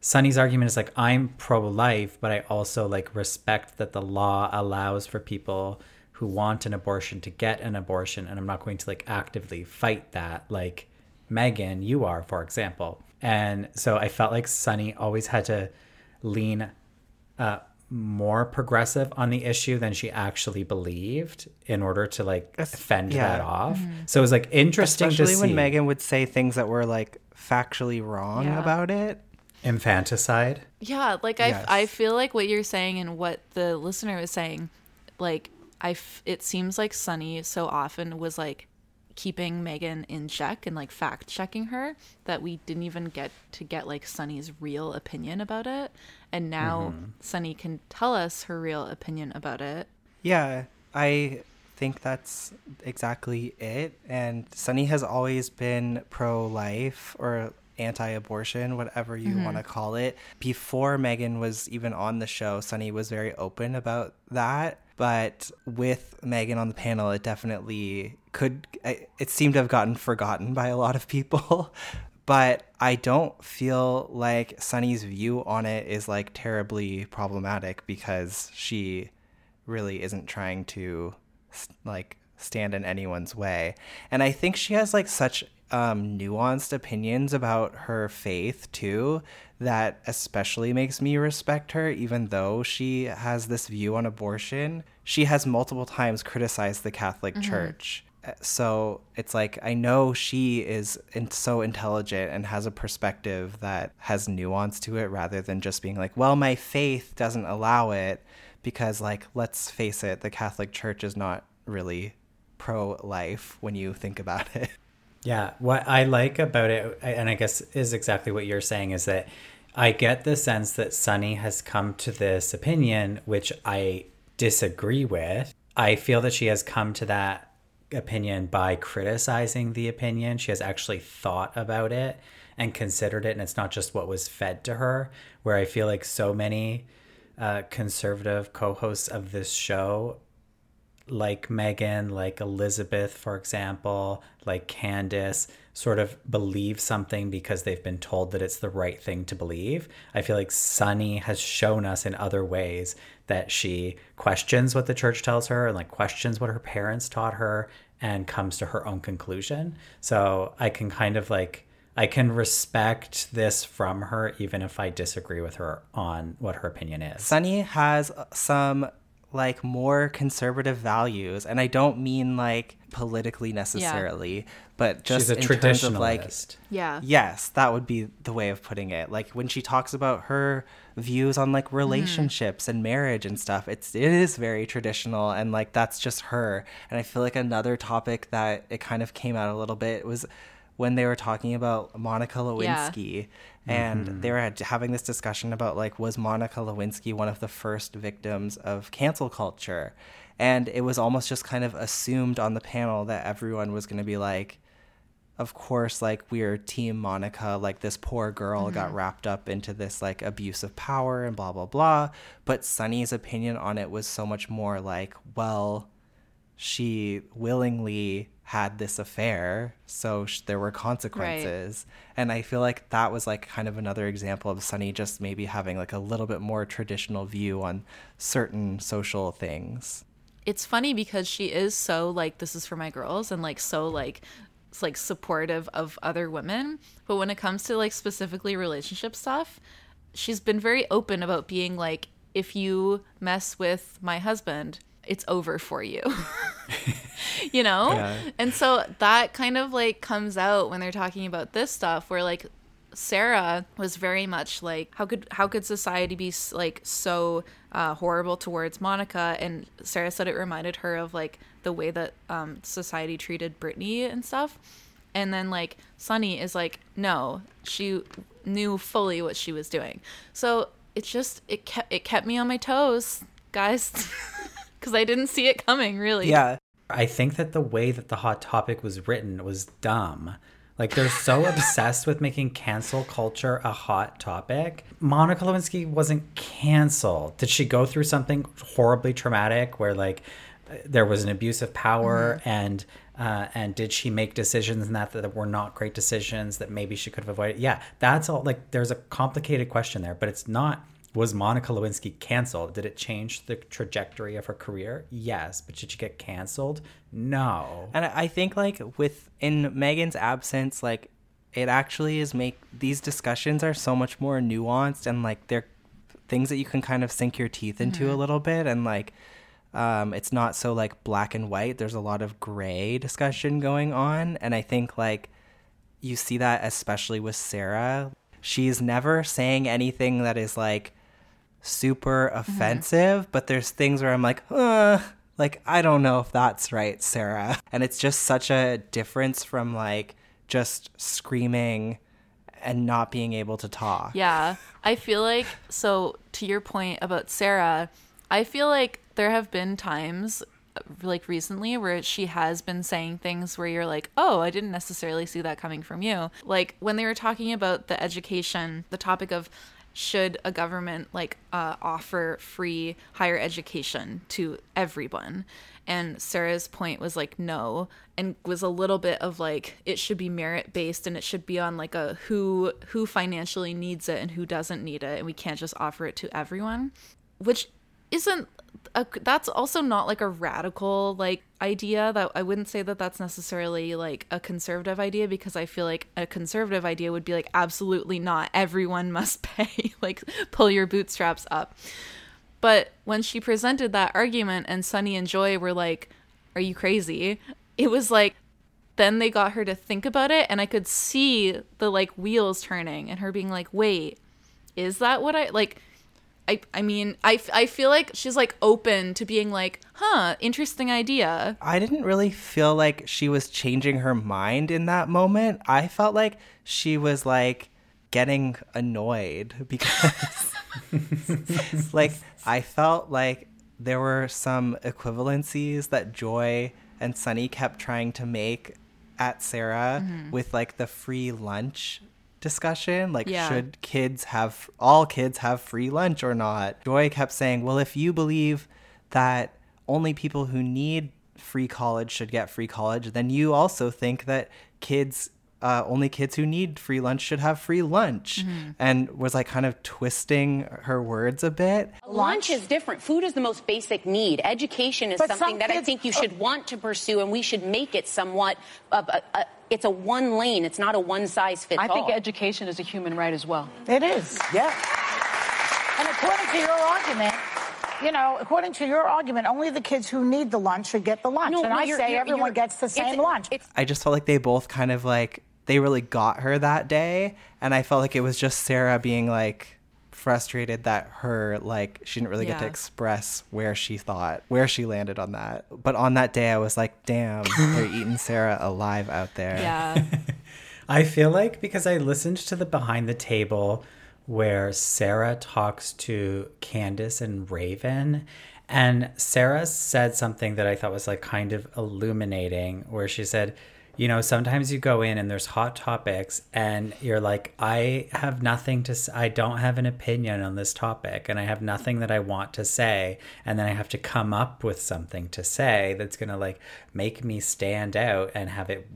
Sunny's argument is like, I'm pro life, but I also like respect that the law allows for people who want an abortion to get an abortion, and I'm not going to like actively fight that, like Meghan, you are, for example. And so I felt like Sunny always had to lean uh, more progressive on the issue than she actually believed in order to like fend yeah. that off. Mhm. So it was like interesting Especially to when see. Meghan would say things that were like factually wrong Yeah. about it. Infanticide. Yeah, like I, Yes. I feel like what you're saying and what the listener was saying, like I, f- it seems like Sunny so often was like keeping Meghan in check and like fact checking her that we didn't even get to get like Sunny's real opinion about it, and now Mhm. Sunny can tell us her real opinion about it. Yeah, I think that's exactly it. And Sunny has always been pro life or anti abortion, whatever you Mhm. want to call it. Before Meghan was even on the show, Sunny was very open about that. But with Meghan on the panel, it definitely could, it seemed to have gotten forgotten by a lot of people. but I don't feel like Sunny's view on it is like terribly problematic because she really isn't trying to like stand in anyone's way. And I think she has like such um, nuanced opinions about her faith too that especially makes me respect her even though she has this view on abortion. She has multiple times criticized the Catholic Mhm. Church. Uh, So it's like I know she is in, so intelligent and has a perspective that has nuance to it rather than just being like, well, my faith doesn't allow it because like let's face it, the Catholic Church is not really pro life when you think about it. Yeah, what I like about it, and I guess is exactly what you're saying, is that I get the sense that Sunny has come to this opinion, which I disagree with. I feel that she has come to that opinion by criticizing the opinion. She has actually thought about it and considered it, and it's not just what was fed to her. Where I feel like so many uh, conservative co hosts of this show like Meghan, like Elisabeth, for example, like Candace, sort of believe something because they've been told that it's the right thing to believe. I feel like Sunny has shown us in other ways that she questions what the church tells her and like questions what her parents taught her and comes to her own conclusion. So I can kind of like I can respect this from her even if I disagree with her on what her opinion is. Sunny has some like more conservative values and I don't mean like politically necessarily, but just She's a in terms of like. Yeah. Yes, that would be the way of putting it. Like when she talks about her views on like mm-hmm. relationships and marriage and stuff, it's it is very traditional and like that's just her. And I feel like another topic that it kind of came out a little bit was when they were talking about Monica Yeah. Lewinsky and Mhm. they were having this discussion about like was Monica Lewinsky one of the first victims of cancel culture and it was almost just kind of assumed on the panel that everyone was going to be like of course like we're team Monica like this poor girl got Mhm. wrapped up into this like abuse of power and blah blah blah but Sunny's opinion on it was so much more like well she willingly had this affair so sh- there were consequences. And i feel like that was like kind of another example of sunny just maybe having like a little bit more traditional view on certain social things. It's funny because she is so like this is for my girls and like so like like supportive of other women. But when it comes to like specifically relationship stuff she's been very open about being like if you mess with my husband, it's over for you. you know? Yeah. And so that kind of like comes out when they're talking about this stuff where like Sarah was very much like how could how could society be like so uh, horrible towards Monica and Sarah said it reminded her of like the way that um, society treated Britney and stuff and then like Sunny is like no she knew fully what she was doing so it's just it kept it kept me on my toes guys because I didn't see it coming really Yeah. I think that the way that the hot topic was written was dumb. Like they're so obsessed with making cancel culture a hot topic. Monica Lewinsky wasn't canceled. Did she go through something horribly traumatic where like there was an abuse of power and uh, and did she make decisions in that that were not great decisions that maybe she could have avoided? Yeah, that's all. Like there's a complicated question there, but it's not. Was Monica Lewinsky canceled? Did it change the trajectory of her career? Yes, but did she get canceled? No. And I I think like with in Meghan's absence, like it actually is make these discussions are so much more nuanced and like they're things that you can kind of sink your teeth into a Mhm. little bit and like um it's not so like black and white. There's a lot of gray discussion going on and I think like you see that especially with Sarah. She's never saying anything that is like super offensive, but there's things where I'm like, uh, like I don't know if that's right, Sarah. And it's just such a difference from like just screaming and not being able to talk. Yeah. I feel like, so to your point about Sarah, I feel like there have been times like recently where she has been saying things where you're like, oh, I didn't necessarily see that coming from you. Like when they were talking about the education, the topic of should a government like uh, offer free higher education to everyone? And sarah's point was like no and was a little bit of like it should be merit based and it should be on like a who who financially needs it and who doesn't need it and we can't just offer it to everyone which isn't a, that's also not like a radical like idea that I wouldn't say that that's necessarily like a conservative idea because I feel like a conservative idea would be like absolutely not. Everyone must pay like pull your bootstraps up. But when she presented that argument and Sunny and Joy were like are you crazy? it was like then they got her to think about it and I could see the like wheels turning and her being like wait is that what I like I, I mean, I, I feel like she's like open to being like, huh, interesting idea. I didn't really feel like she was changing her mind in that moment. I felt like she was like getting annoyed because like I felt like there were some equivalencies that Joy and Sunny kept trying to make at Sarah Mhm. with like the free lunch discussion like Yeah. should kids have all kids have free lunch or not joy kept saying well if you believe that only people who need free college should get free college then you also think that kids uh, only kids who need free lunch should have free lunch Mhm. and was like kind of twisting her words a bit Lunch is different. Food is the most basic need. Education is But something some that I think you should want to pursue, and we should make it somewhat. Of a, a, it's a one lane. It's not a one size fits all. I think education is a human right as well. It is. Yeah. And according to your argument, you know, according to your argument, only the kids who need the lunch should get the lunch. No, and no, I you're- say you're- everyone you're- gets the it's- same lunch. I just felt like they both kind of like they really got her that day and I felt like it was just Sarah being like frustrated that her like she didn't really get to express where she thought where she landed on that. But on that day I was like, damn, they're eating Sarah alive out there. Yeah. I feel like because I listened to the behind the table where Sarah talks to Candace and Raven, and Sarah said something that I thought was like kind of illuminating, where she said, you know, sometimes you go in and there's hot topics, and you're like, I have nothing to, s- I don't have an opinion on this topic, and I have nothing that I want to say, and then I have to come up with something to say that's gonna like make me stand out and have it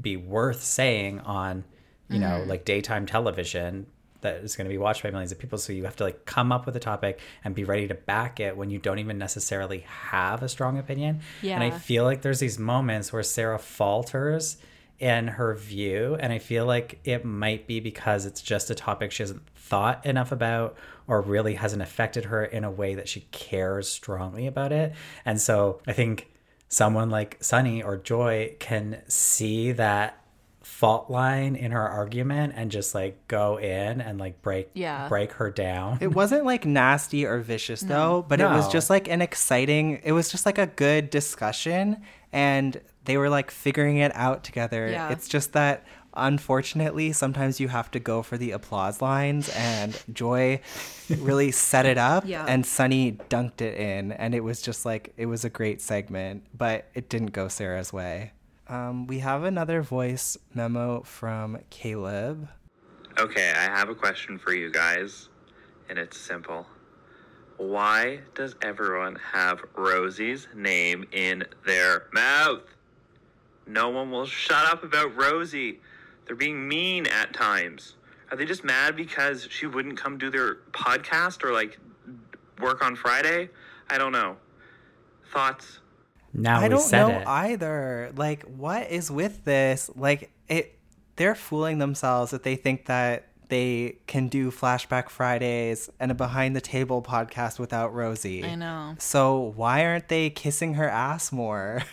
be worth saying on you know Mhm. like daytime television that is going to be watched by millions of people so you have to like come up with a topic and be ready to back it when you don't even necessarily have a strong opinion Yeah. and i feel like there's these moments where sarah falters in her view. And I feel like it might be because it's just a topic she hasn't thought enough about or really hasn't affected her in a way that she cares strongly about it. And so I think someone like Sunny or Joy can see that fault line in her argument and just like go in and like break Yeah. break her down. It wasn't like nasty or vicious though, but it was just like an exciting, it was just like a good discussion and they were like figuring it out together. Yeah. It's just that unfortunately sometimes you have to go for the applause lines and Joy really set it up Yeah. and Sunny dunked it in and it was just like it was a great segment, but it didn't go Sarah's way. Um, we have another voice memo from Caleb. Okay, I have a question for you guys, and it's simple. Why does everyone have Rosie's name in their mouth? No one will shut up about Rosie. They're being mean at times. Are they just mad because she wouldn't come do their podcast or like work on Friday? I don't know. Thoughts? Now I we don't said know it. either. Like, what is with this? Like, it. They're fooling themselves that they think that they can do Flashback Fridays and a behind the table podcast without Rosie. I know. So why aren't they kissing her ass more?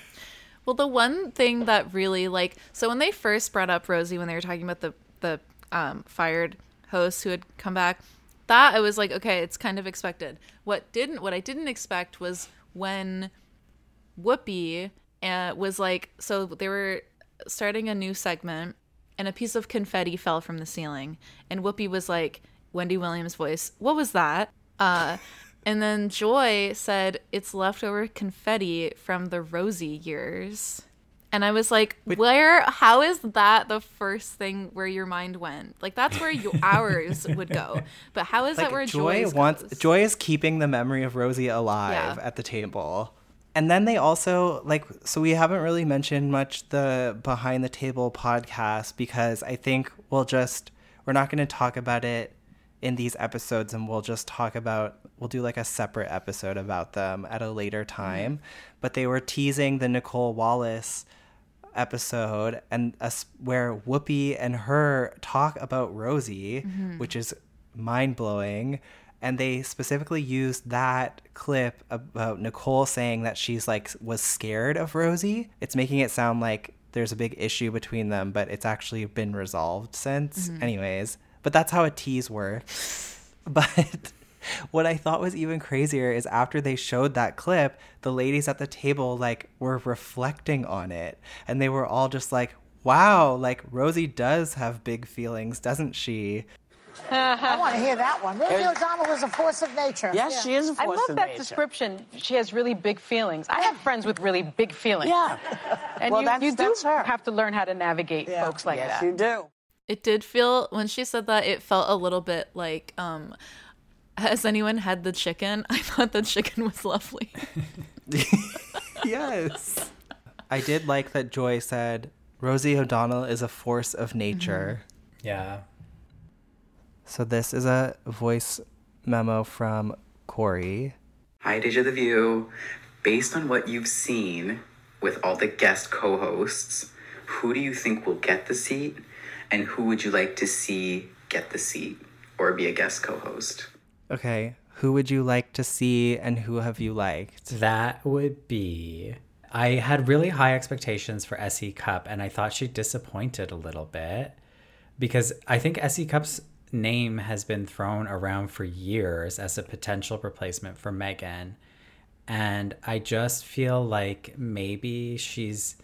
Well, the one thing that really like so when they first brought up Rosie when they were talking about the the um, fired host who had come back, that I was like, okay, it's kind of expected. What didn't what I didn't expect was when Whoopi uh, was like, so they were starting a new segment, and a piece of confetti fell from the ceiling, and Whoopi was like, Wendy Williams' voice, what was that? Uh, and then Joy said it's leftover confetti from the Rosie years. And I was like, where, how is that the first thing where your mind went? Like, that's where your ours would go. But how is that where Joy wants goes? Joy is keeping the memory of Rosie alive Yeah. at the table. And then they also like so we haven't really mentioned much the behind the table podcast because I think we'll just we're not going to talk about it in these episodes and we'll just talk about we'll do like a separate episode about them at a later time. But they were teasing the Nicolle Wallace episode and us where Whoopi and her talk about Rosie, Mhm. which is mind blowing. And they specifically used that clip about Nicolle saying that she's like was scared of Rosie. It's making it sound like there's a big issue between them, but it's actually been resolved since. Mhm. Anyways, but that's how a tease works. But what I thought was even crazier is after they showed that clip, the ladies at the table like were reflecting on it and they were all just like, "Wow, like Rosie does have big feelings, doesn't she?" I want to hear that one. Rosie O'Donnell is a force of nature. Yes, yeah. she is a force of nature. I love that description. She has really big feelings. I have friends with really big feelings. Yeah. And Well, you, that's- you do that's her. have to learn how to navigate folks like Yes, that. Yes, you do. It did feel when she said that it felt a little bit like um has anyone had the chicken? I thought the chicken was lovely. yes. I did like that Joy said Rosie O'Donnell is a force of nature. Yeah. So this is a voice memo from Corey. Hi, Deja the View. Based on what you've seen with all the guest co hosts, who do you think will get the seat? And who would you like to see get the seat or be a guest co host? Okay, who would you like to see and who have you liked? That would be. I had really high expectations for S.E. Cupp, and I thought she disappointed a little bit because I think S.E. Cupp's name has been thrown around for years as a potential replacement for Meghan. And I just feel like maybe she's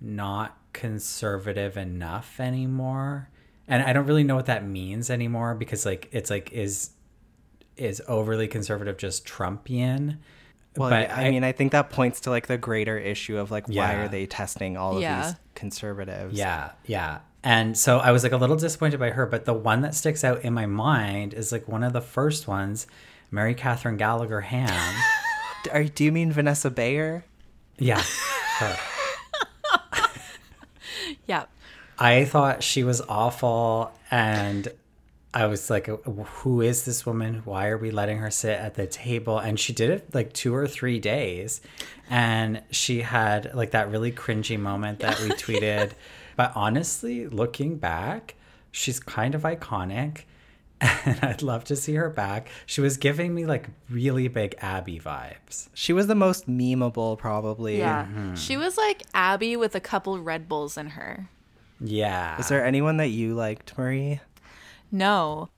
not conservative enough anymore. And I don't really know what that means anymore because like it's like is is overly conservative just Trumpian? Well, but I, mean, I think that points to like the greater issue of like why are they testing all of Yeah. these conservatives? Yeah, yeah. And so I was like a little disappointed by her, but the one that sticks out in my mind is like one of the first ones, Mary Catherine Gallagher Ham. Are, do you mean Vanessa Bayer? yeah. her. yeah. I thought she was awful and I was like who is this woman? Why are we letting her sit at the table? And she did it like 2 or 3 days and she had like that really cringy moment that we tweeted But honestly, looking back, she's kind of iconic. And I'd love to see her back. She was giving me like really big Abby vibes. She was the most memeable, probably. Yeah. Mm-hmm. She was like Abby with a couple Red Bulls in her. Yeah. Is there anyone that you liked, Marie? No.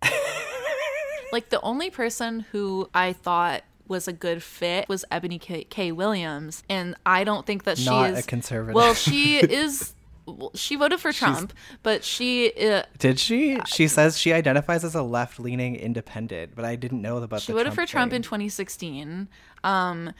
like the only person who I thought was a good fit was Ebony K. K. Williams, and I don't think that she Not is a conservative. Well, she is. well, She voted for Trump, but she. Uh, Did she? She says she identifies as a left-leaning independent, but I didn't know about she the voted Trump for Trump thing. in 2016. Um,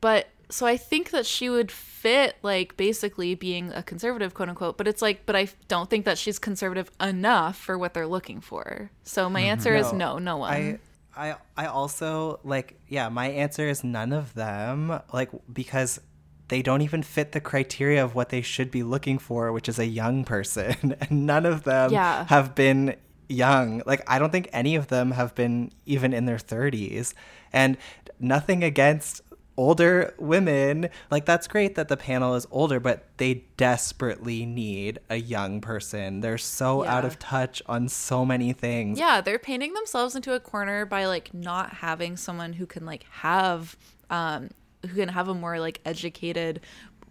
but so I think that she would fit like basically being a conservative, quote unquote. But it's like, but I don't think that she's conservative enough for what they're looking for. So my answer is no, no one. I, I, I also like, yeah. My answer is none of them. Like because they don't even fit the criteria of what they should be looking for, which is a young person, and none of them Yeah. have been young. Like I don't think any of them have been even in their thirties, and nothing against older women like that's great that the panel is older but they desperately need a young person they're so out of touch on so many things Yeah, they're painting themselves into a corner by like not having someone who can like have um who can have a more like educated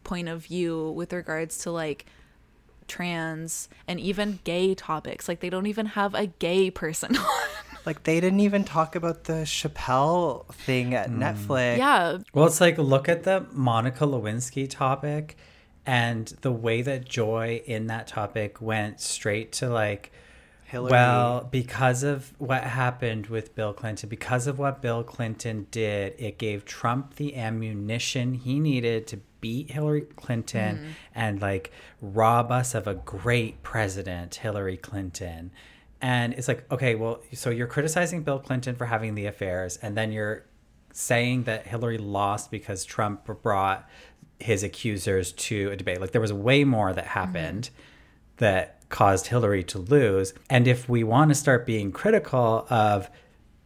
point of view with regards to like trans and even gay topics. Like they don't even have a gay person on. Like they didn't even talk about the Chappelle thing at Netflix. Yeah. Well, it's like look at the Monica Lewinsky topic and the way that Joy in that topic went straight to like Hillary. Well, because of what happened with Bill Clinton, because of what Bill Clinton did, it gave Trump the ammunition he needed to beat Hillary Clinton Mhm. and like rob us of a great president, Hillary Clinton. And it's like, okay, well, so you're criticizing Bill Clinton for having the affairs, and then you're saying that Hillary lost because Trump brought his accusers to a debate. Like there was way more that mm-hmm. happened that caused Hillary to lose. And if we want to start being critical of,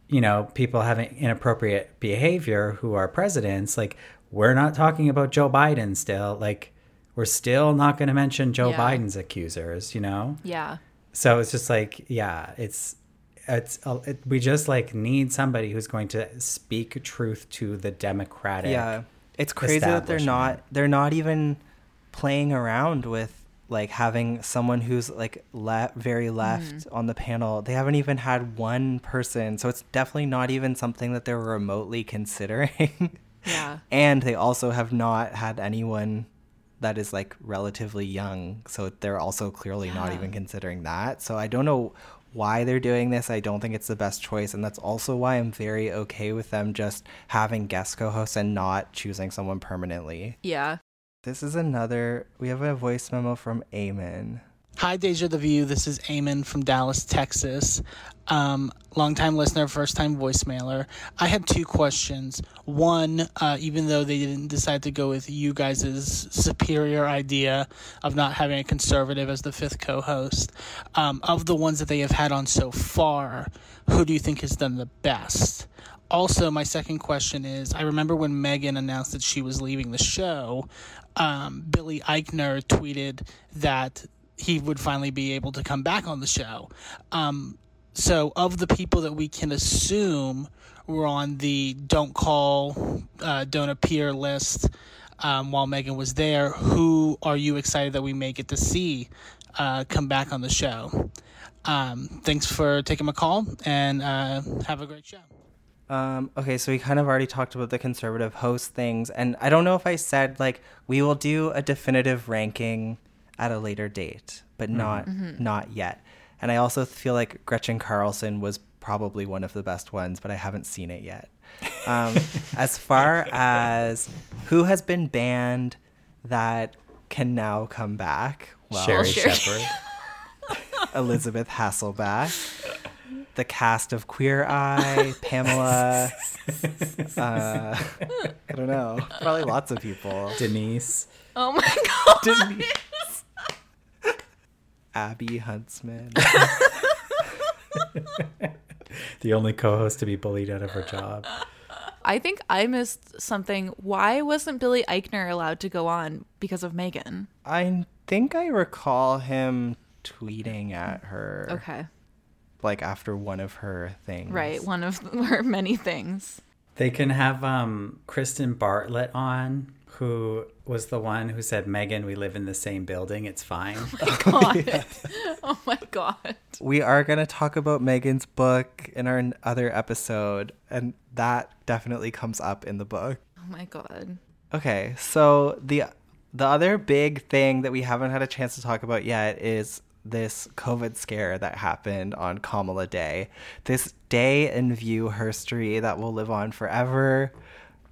you know, people having inappropriate behavior who are presidents, like we're not talking about Joe Biden still. Like we're still not going to mention Joe Yeah. Biden's accusers, you know? Yeah. So it's just like, yeah, it's it's uh, it, we just like need somebody who's going to speak truth to the democratic. Yeah. It's crazy that they're not they're not even playing around with like having someone who's like le- very left Mhm. on the panel. They haven't even had one person. So it's definitely not even something that they're remotely considering. Yeah. and they also have not had anyone that is like relatively young. So they're also clearly not even considering that. So I don't know why they're doing this. I don't think it's the best choice. And that's also why I'm very okay with them just having guest co hosts and not choosing someone permanently. Yeah. This is another, we have a voice memo from Eamon. Hi, Deja the View. This is Eamon from Dallas, Texas. Um, longtime listener, first time voicemailer. I had two questions. One, uh, even though they didn't decide to go with you guys' superior idea of not having a conservative as the fifth co host, um, of the ones that they have had on so far, who do you think has done the best? Also, my second question is I remember when Meghan announced that she was leaving the show, um, Billy Eichner tweeted that he would finally be able to come back on the show. Um, so, of the people that we can assume were on the don't call, uh, don't appear list um, while Meghan was there, who are you excited that we may get to see uh, come back on the show? Um, thanks for taking my call and uh, have a great show. Um, okay, so we kind of already talked about the conservative host things, and I don't know if I said like we will do a definitive ranking at a later date, but not Mhm. not yet. And I also feel like Gretchen Carlson was probably one of the best ones, but I haven't seen it yet. Um, as far as who has been banned that can now come back, well, Sherri Sherri. Shepherd. Elisabeth Hasselbeck, the cast of Queer Eye, Pamela. Uh, I don't know. Probably lots of people. Denise. Oh my god. Denise. Abby Huntsman. the only co-host to be bullied out of her job. I think I missed something. Why wasn't Billy Eichner allowed to go on because of Meghan? I think I recall him tweeting at her. Okay. Like after one of her things. Right, one of her many things. They can have um, Kristen Bartlett on, who was the one who said, Meghan, we live in the same building. It's fine. Oh my God. oh my god. We are going to talk about Meghan's book in our other episode, and that definitely comes up in the book. Oh my god. Okay, so the the other big thing that we haven't had a chance to talk about yet is this COVID scare that happened on Kamala Day. This day in view herstory that will live on forever.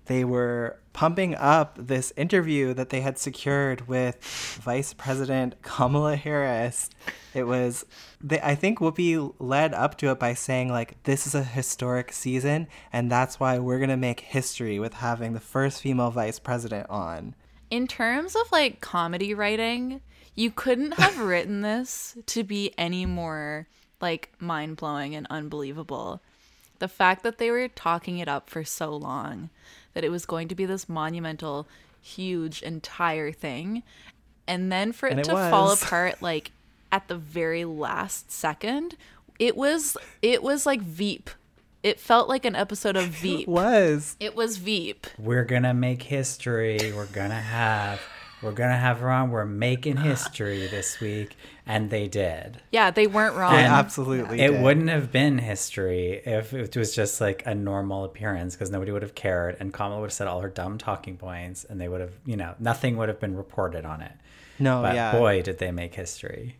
They were pumping up this interview that they had secured with Vice President Kamala Harris. It was, they, I think Whoopi led up to it by saying, like, this is a historic season, and that's why we're going to make history with having the first female vice president on. In terms of like comedy writing, you couldn't have written this to be any more like mind blowing and unbelievable. The fact that they were talking it up for so long, that it was going to be this monumental, huge, entire thing, and then for it, And it to fall apart like at the very last second, it was it was like Veep. It felt like an episode of Veep. It was. It was Veep. We're gonna make history. We're gonna have we're gonna have her on. We're making history this week, and they did. Yeah, they weren't wrong. They absolutely It did. wouldn't have been history if it was just like a normal appearance because nobody would have cared, and Kamala would have said all her dumb talking points, and they would have, you know, nothing would have been reported on it. No, but yeah. boy, did they make history.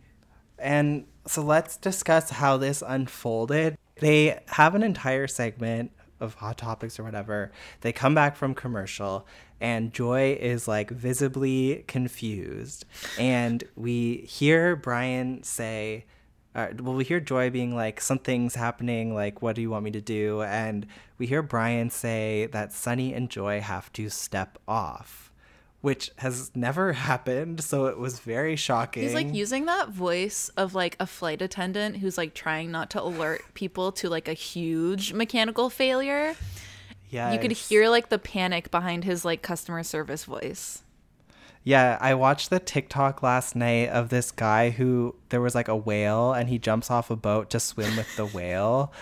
And so let's discuss how this unfolded. They have an entire segment of Hot Topics or whatever. They come back from commercial, and Joy is like visibly confused. And we hear Brian say, uh, well, we hear Joy being like, something's happening. Like, what do you want me to do? And we hear Brian say that Sunny and Joy have to step off, which has never happened. So it was very shocking. He's like using that voice of like a flight attendant who's like trying not to alert people to like a huge mechanical failure. yeah, You could hear like the panic behind his like customer service voice. Yeah, I watched the TikTok last night of this guy who there was like a whale and he jumps off a boat to swim with the whale.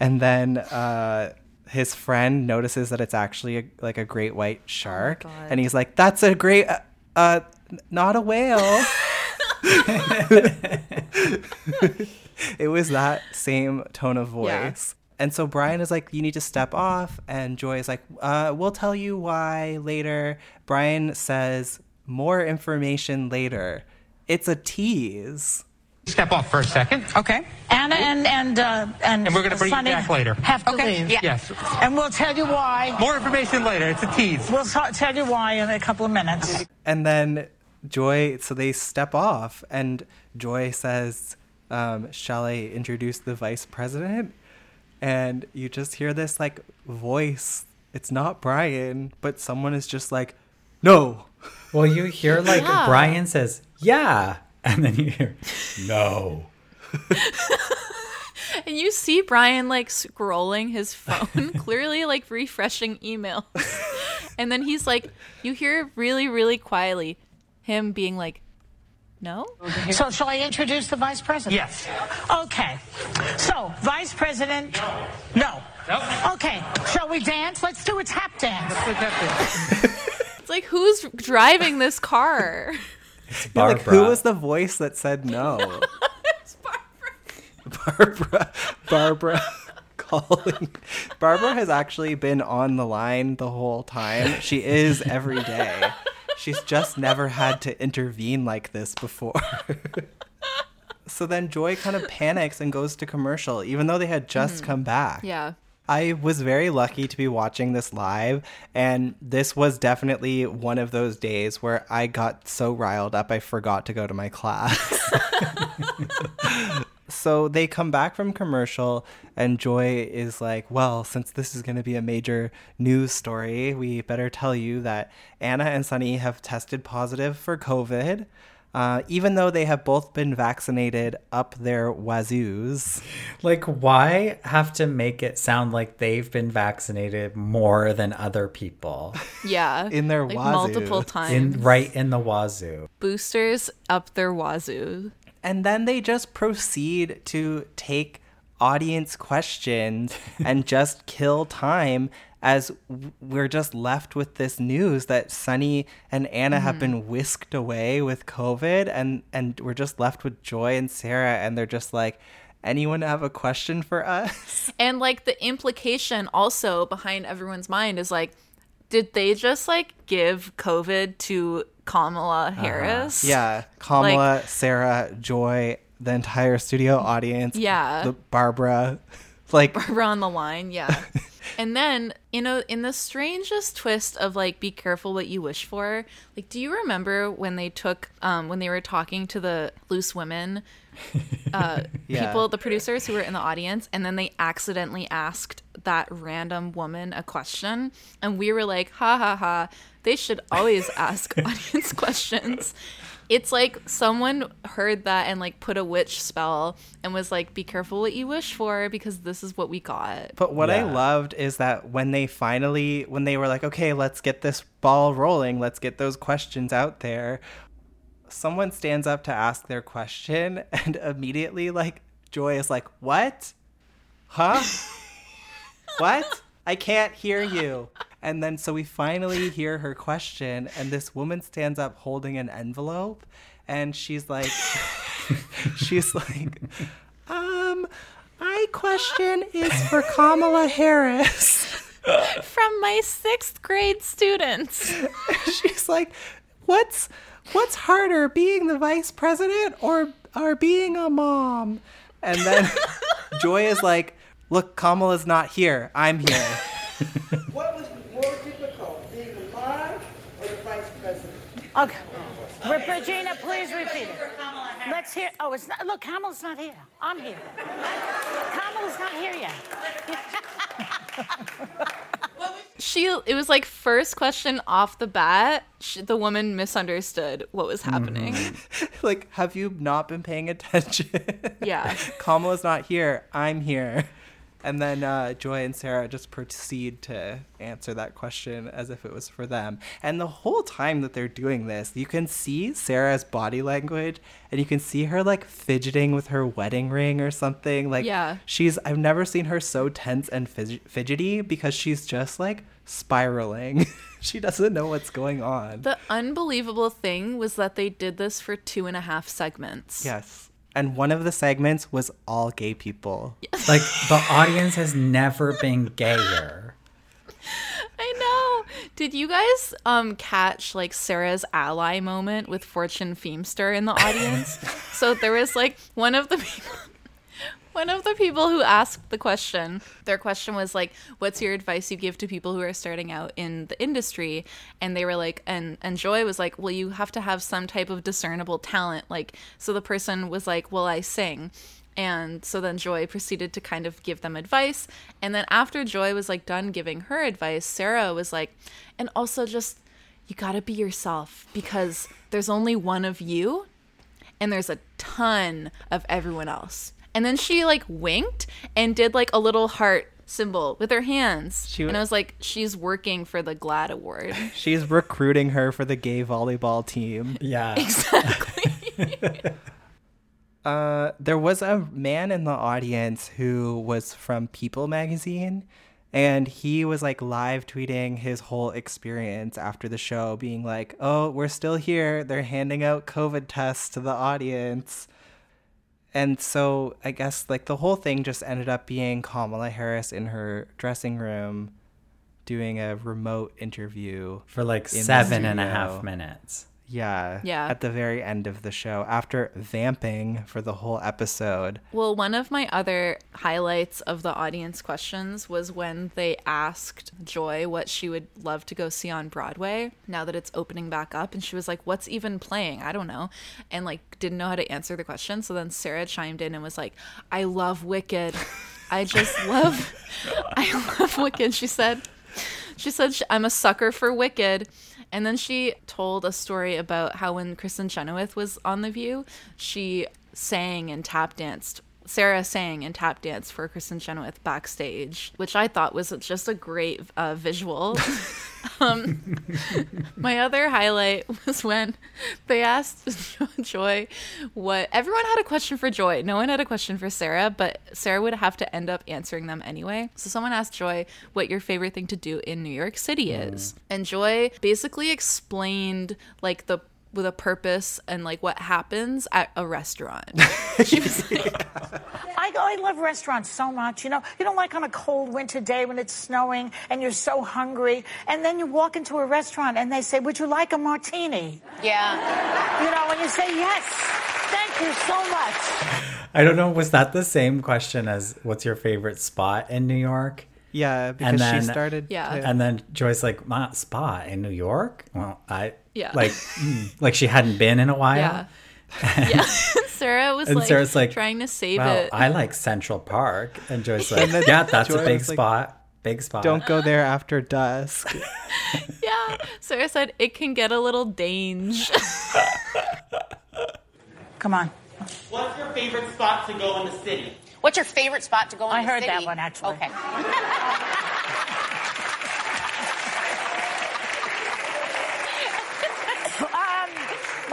And then uh, his friend notices that it's actually a, like a great white shark. and he's like, that's a great, uh, uh, not a whale. it was that same tone of Yeah. voice. And so Brian is like, you need to step off. And Joy is like, uh, we'll tell you why later. Brian says, more information later. It's a tease. Step off for a second. Okay. Ana and and uh, and And we're gonna bring you back later. Have to Okay. leave. Yeah. Yes. And we'll tell you why. More information later. It's a tease. We'll t- tell you why in a couple of minutes. And then Joy, so they step off, and Joy says, um, Shall I introduce the vice president? And you just hear this like voice. It's not Brian, but someone is just like, No. Well, you hear like Yeah. Brian says, "Yeah," and then you hear, "No." And you see Brian like scrolling his phone, clearly like refreshing emails. and then he's like, you hear really, really quietly him being like, no? So, shall I introduce the vice president? Yes. Okay. So, vice president. No. No. Okay. Shall we dance? Let's do a tap dance. It's like, who's driving this car? Yeah, like, who was the voice that said no? Barbara. Barbara Barbara. calling. Barbara has actually been on the line the whole time. She is every day. She's just never had to intervene like this before. so then Joy kind of panics and goes to commercial, even though they had just mm-hmm. come back. Yeah. I was very lucky to be watching this live, and this was definitely one of those days where I got so riled up I forgot to go to my class. so they come back from commercial, and Joy is like, Well, since this is going to be a major news story, we better tell you that Ana and Sunny have tested positive for COVID. Uh, even though they have both been vaccinated up their wazoos. Like, why have to make it sound like they've been vaccinated more than other people? Yeah. In their like wazoo. multiple times. In right in the wazoo. Boosters up their wazoo. And then they just proceed to take audience questions and just kill time as we're just left with this news that Sunny and Ana have Mhm. been whisked away with COVID and and we're just left with Joy and Sara and they're just like anyone have a question for us? And like the implication also behind everyone's mind is like, did they just like give COVID to Kamala Harris? Uh-huh. Yeah, Kamala, Sara, Joy, the entire studio audience. Yeah. the Barbara, like Barbara on the line, yeah. and then, you know, in the strangest twist of like be careful what you wish for, like do you remember when they took um when they were talking to the loose women uh Yeah. people, the producers who were in the audience, and then they accidentally asked that random woman a question and we were like, ha ha ha, they should always ask audience questions. It's like someone heard that and like put a witch spell and was like, be careful what you wish for because this is what we got. But what I loved is that when they finally, when they were like, okay, let's get this ball rolling, let's get those questions out there, someone stands up to ask their question, and immediately, like, Joy is like, what? Huh? what? I can't hear you. And then, so we finally hear her question, and this woman stands up holding an envelope, and she's like, she's like, um, my question is for Kamala Harris. From my sixth grade students. She's like, what's what's harder, being the vice president or or being a mom? And then Joy is like, look, Kamala's not here. I'm here. What was more difficult, being the mom or the vice president? Okay. Re- Regina, please repeat it. Let's hear. Oh, it's not. Look, Kamala's not here. I'm here. Kamala's not here yet. She, it was like first question off the bat, she, the woman misunderstood what was happening. Mm-hmm. like, have you not been paying attention? Yeah. Kamala's not here. I'm here. And then uh, Joy and Sara just proceed to answer that question as if it was for them. And the whole time that they're doing this, you can see Sara's body language and you can see her like fidgeting with her wedding ring or something. Like, Yeah. she's, I've never seen her so tense and fidg- fidgety because she's just like spiraling. she doesn't know what's going on. The unbelievable thing was that they did this for two and a half segments. Yes. And one of the segments was all gay people. Like the audience has never been gayer. I know. Did you guys um catch like Sara's ally moment with Fortune Feimster in the audience? so there was like one of the people one of the people who asked the question, their question was like, "What's your advice you give to people who are starting out in the industry?" And they were like, and and Joy was like, "Well, you have to have some type of discernible talent." Like, so the person was like, "Well, I sing." And so then Joy proceeded to kind of give them advice. And then after Joy was like done giving her advice, Sara was like, and also just, you gotta be yourself because there's only one of you and there's a ton of everyone else. And then she like winked and did like a little heart symbol with her hands. She- and I was like, she's working for the GLAAD Award. She's recruiting her for the gay volleyball team. Yeah. Exactly. Uh, there was a man in the audience who was from People magazine, and he was like live tweeting his whole experience after the show, being like, "Oh, we're still here. They're handing out COVID tests to the audience." And so I guess like the whole thing just ended up being Kamala Harris in her dressing room doing a remote interview For like seven and a half minutes. Yeah. Yeah. At the very end of the show, after vamping for the whole episode. Well, one of my other highlights of the audience questions was when they asked Joy what she would love to go see on Broadway now that it's opening back up. And she was like, What's even playing? I don't know. And like didn't know how to answer the question. So then Sara chimed in and was like, I love Wicked. I just love, I love Wicked. She said, she said, "I'm a sucker for Wicked. And then she told a story about how when Kristin Chenoweth was on The View, she sang and tap danced. Sara sang and tap danced for Kristin Chenoweth backstage, which I thought was just a great uh, visual. um, my other highlight was when they asked Joy what everyone had a question for Joy. No one had a question for Sara, but Sara would have to end up answering them anyway. So someone asked Joy what your favorite thing to do in New York City is. And Joy basically explained like the with a purpose and like what happens at a restaurant. she was like, I, I love restaurants so much. You know, you don't like on a cold winter day when it's snowing and you're so hungry, and then you walk into a restaurant and they say, "Would you like a martini?" Yeah. You know, and you say, "Yes, thank you so much." I don't know. Was that the same question as what's your favorite spot in New York? Yeah, because she started Yeah. to- And then Joyce like, "My spot in New York? Well, I Yeah. like mm, like she hadn't been in a while." Yeah. yeah. Sara was And like, Sara's like, trying to save well, it. I like Central Park, and Joy's like, And "Yeah, that's Joy a big was like, spot. Big spot." Don't go there after dusk. yeah. Sara said it can get a little dange. Come on. What's your favorite spot to go in the city? What's your favorite spot to go in I the heard city? that one, actually. Okay. um,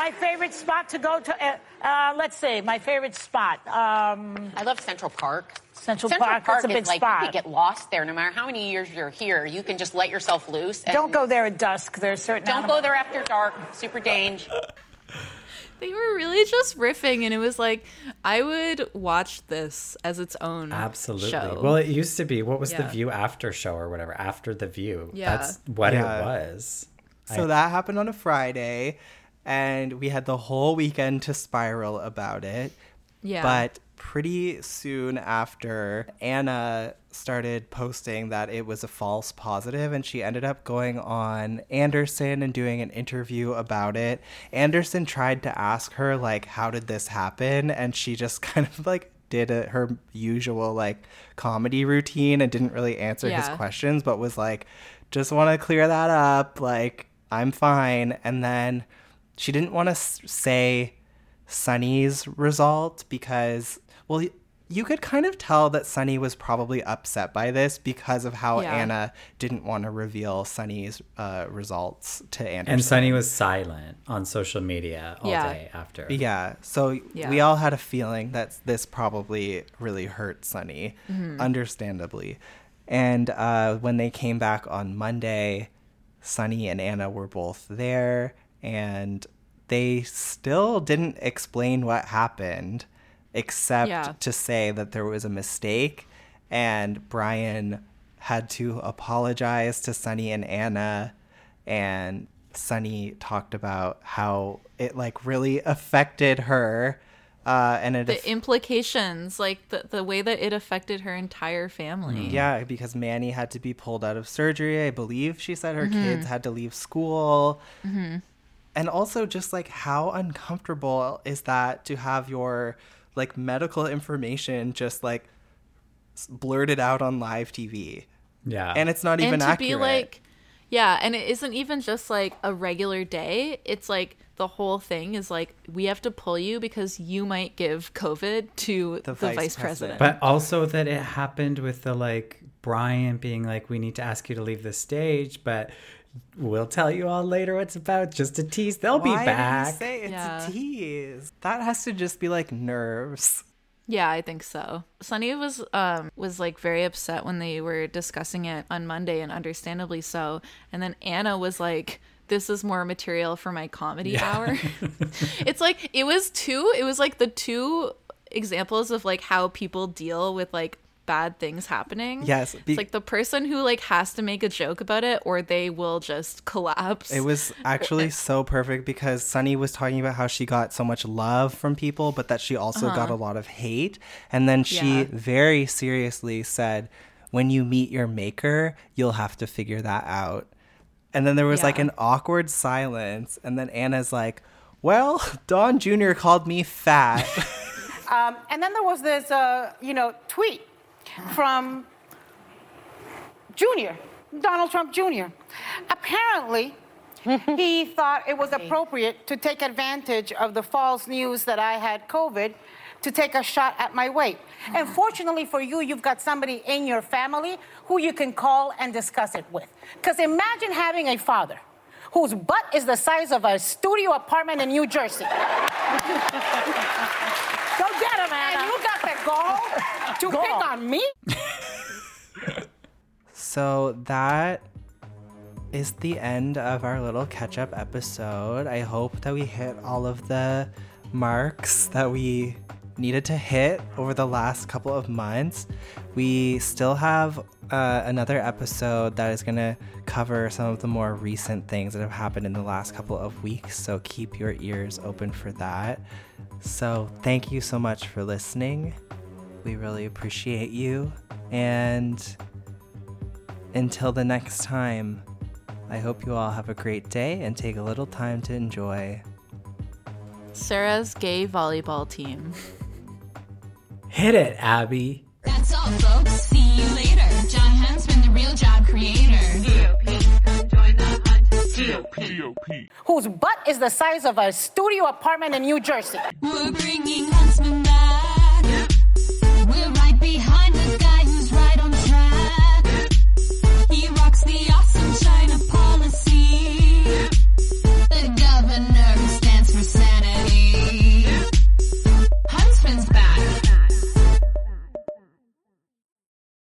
my favorite spot to go to. Uh, uh, let's see. My favorite spot. Um, I love Central Park. Central, Park. That's a big is like spot. you can get lost there. No matter how many years you're here, you can just let yourself loose. and Don't go there at dusk. There's certain. Don't animals- go there after dark. Super dange. they were really just riffing, and it was like I would watch this as its own Absolutely. show. Well, it used to be what was the View after show or whatever after the View. Yeah. That's what Yeah. it was. So I- that happened on a Friday, and we had the whole weekend to spiral about it. Yeah. But pretty soon after, Ana started posting that it was a false positive, and she ended up going on Anderson and doing an interview about it. Anderson tried to ask her, like, how did this happen? And she just kind of like did a, her usual like comedy routine and didn't really answer his questions, but was like, just want to clear that up. Like, I'm fine. And then she didn't want to say Sunny's result because, well, you could kind of tell that Sunny was probably upset by this because of how Yeah. Ana didn't want to reveal Sunny's uh, results to Anderson. and Sunny was silent on social media all Yeah. day after. Yeah. So Yeah. we all had a feeling that this probably really hurt Sunny, Mhm. understandably. And uh, when they came back on Monday, Sunny and Ana were both there, and they still didn't explain what happened, except Yeah. to say that there was a mistake, and Brian had to apologize to Sunny and Ana, and Sunny talked about how it like really affected her, uh, and it the implications, like the the way that it affected her entire family. Yeah, because Manny had to be pulled out of surgery. I believe she said her Mhm. kids had to leave school. Mhm. And also just like how uncomfortable is that to have your like medical information just like s- blurted out on live TV. Yeah. And it's not even and to accurate. be like yeah and it isn't even just like a regular day it's like the whole thing is like we have to pull you because you might give covid to the, vice, president, But also that it happened with the like Brian being like, we need to ask you to leave the stage, but we'll tell you all later what it's about. Just a tease. They'll Why be did he back. say it's Yeah. a tease? That has to just be like nerves. Yeah, I think so. Sunny was um was like very upset when they were discussing it on Monday and understandably so. And then Ana was like this is more material for my comedy Yeah. hour. it's like it was two it was like the two examples of like how people deal with like bad things happening. Yes, be- it's like the person who like has to make a joke about it or they will just collapse. It was actually so perfect because Sunny was talking about how she got so much love from people, but that she also got Uh-huh. a lot of hate. And then she Yeah. very seriously said, When you meet your maker, you'll have to figure that out. And then there was like an awkward silence. And then Ana's like, Well, Don Jr. called me fat. Um, and then there was this, uh, you know, tweet from Junior, Donald Trump Jr. Apparently, he thought it was appropriate to take advantage of the false news that I had COVID to take a shot at my weight. And fortunately for you, you've got somebody in your family who you can call and discuss it with. Because imagine having a father whose butt is the size of a studio apartment in New Jersey. Go get him, Ana. And you got the gall to pick on me? So that is the end of our little catch up episode. I hope that we hit all of the marks that we needed to hit over the last couple of months. We still have uh, another episode that is going to cover some of the more recent things that have happened in the last couple of weeks. So keep your ears open for that. So thank you so much for listening. We really appreciate you. And until the next time, I hope you all have a great day and take a little time to enjoy. Sara's gay volleyball team. Hit it, Abby. That's all, folks. See you later. Jon Huntsman, the real job creator. Join the hunt. C-O-P-O-P. Whose butt is the size of a studio apartment in New Jersey. We're bringing Huntsman back. We're right behind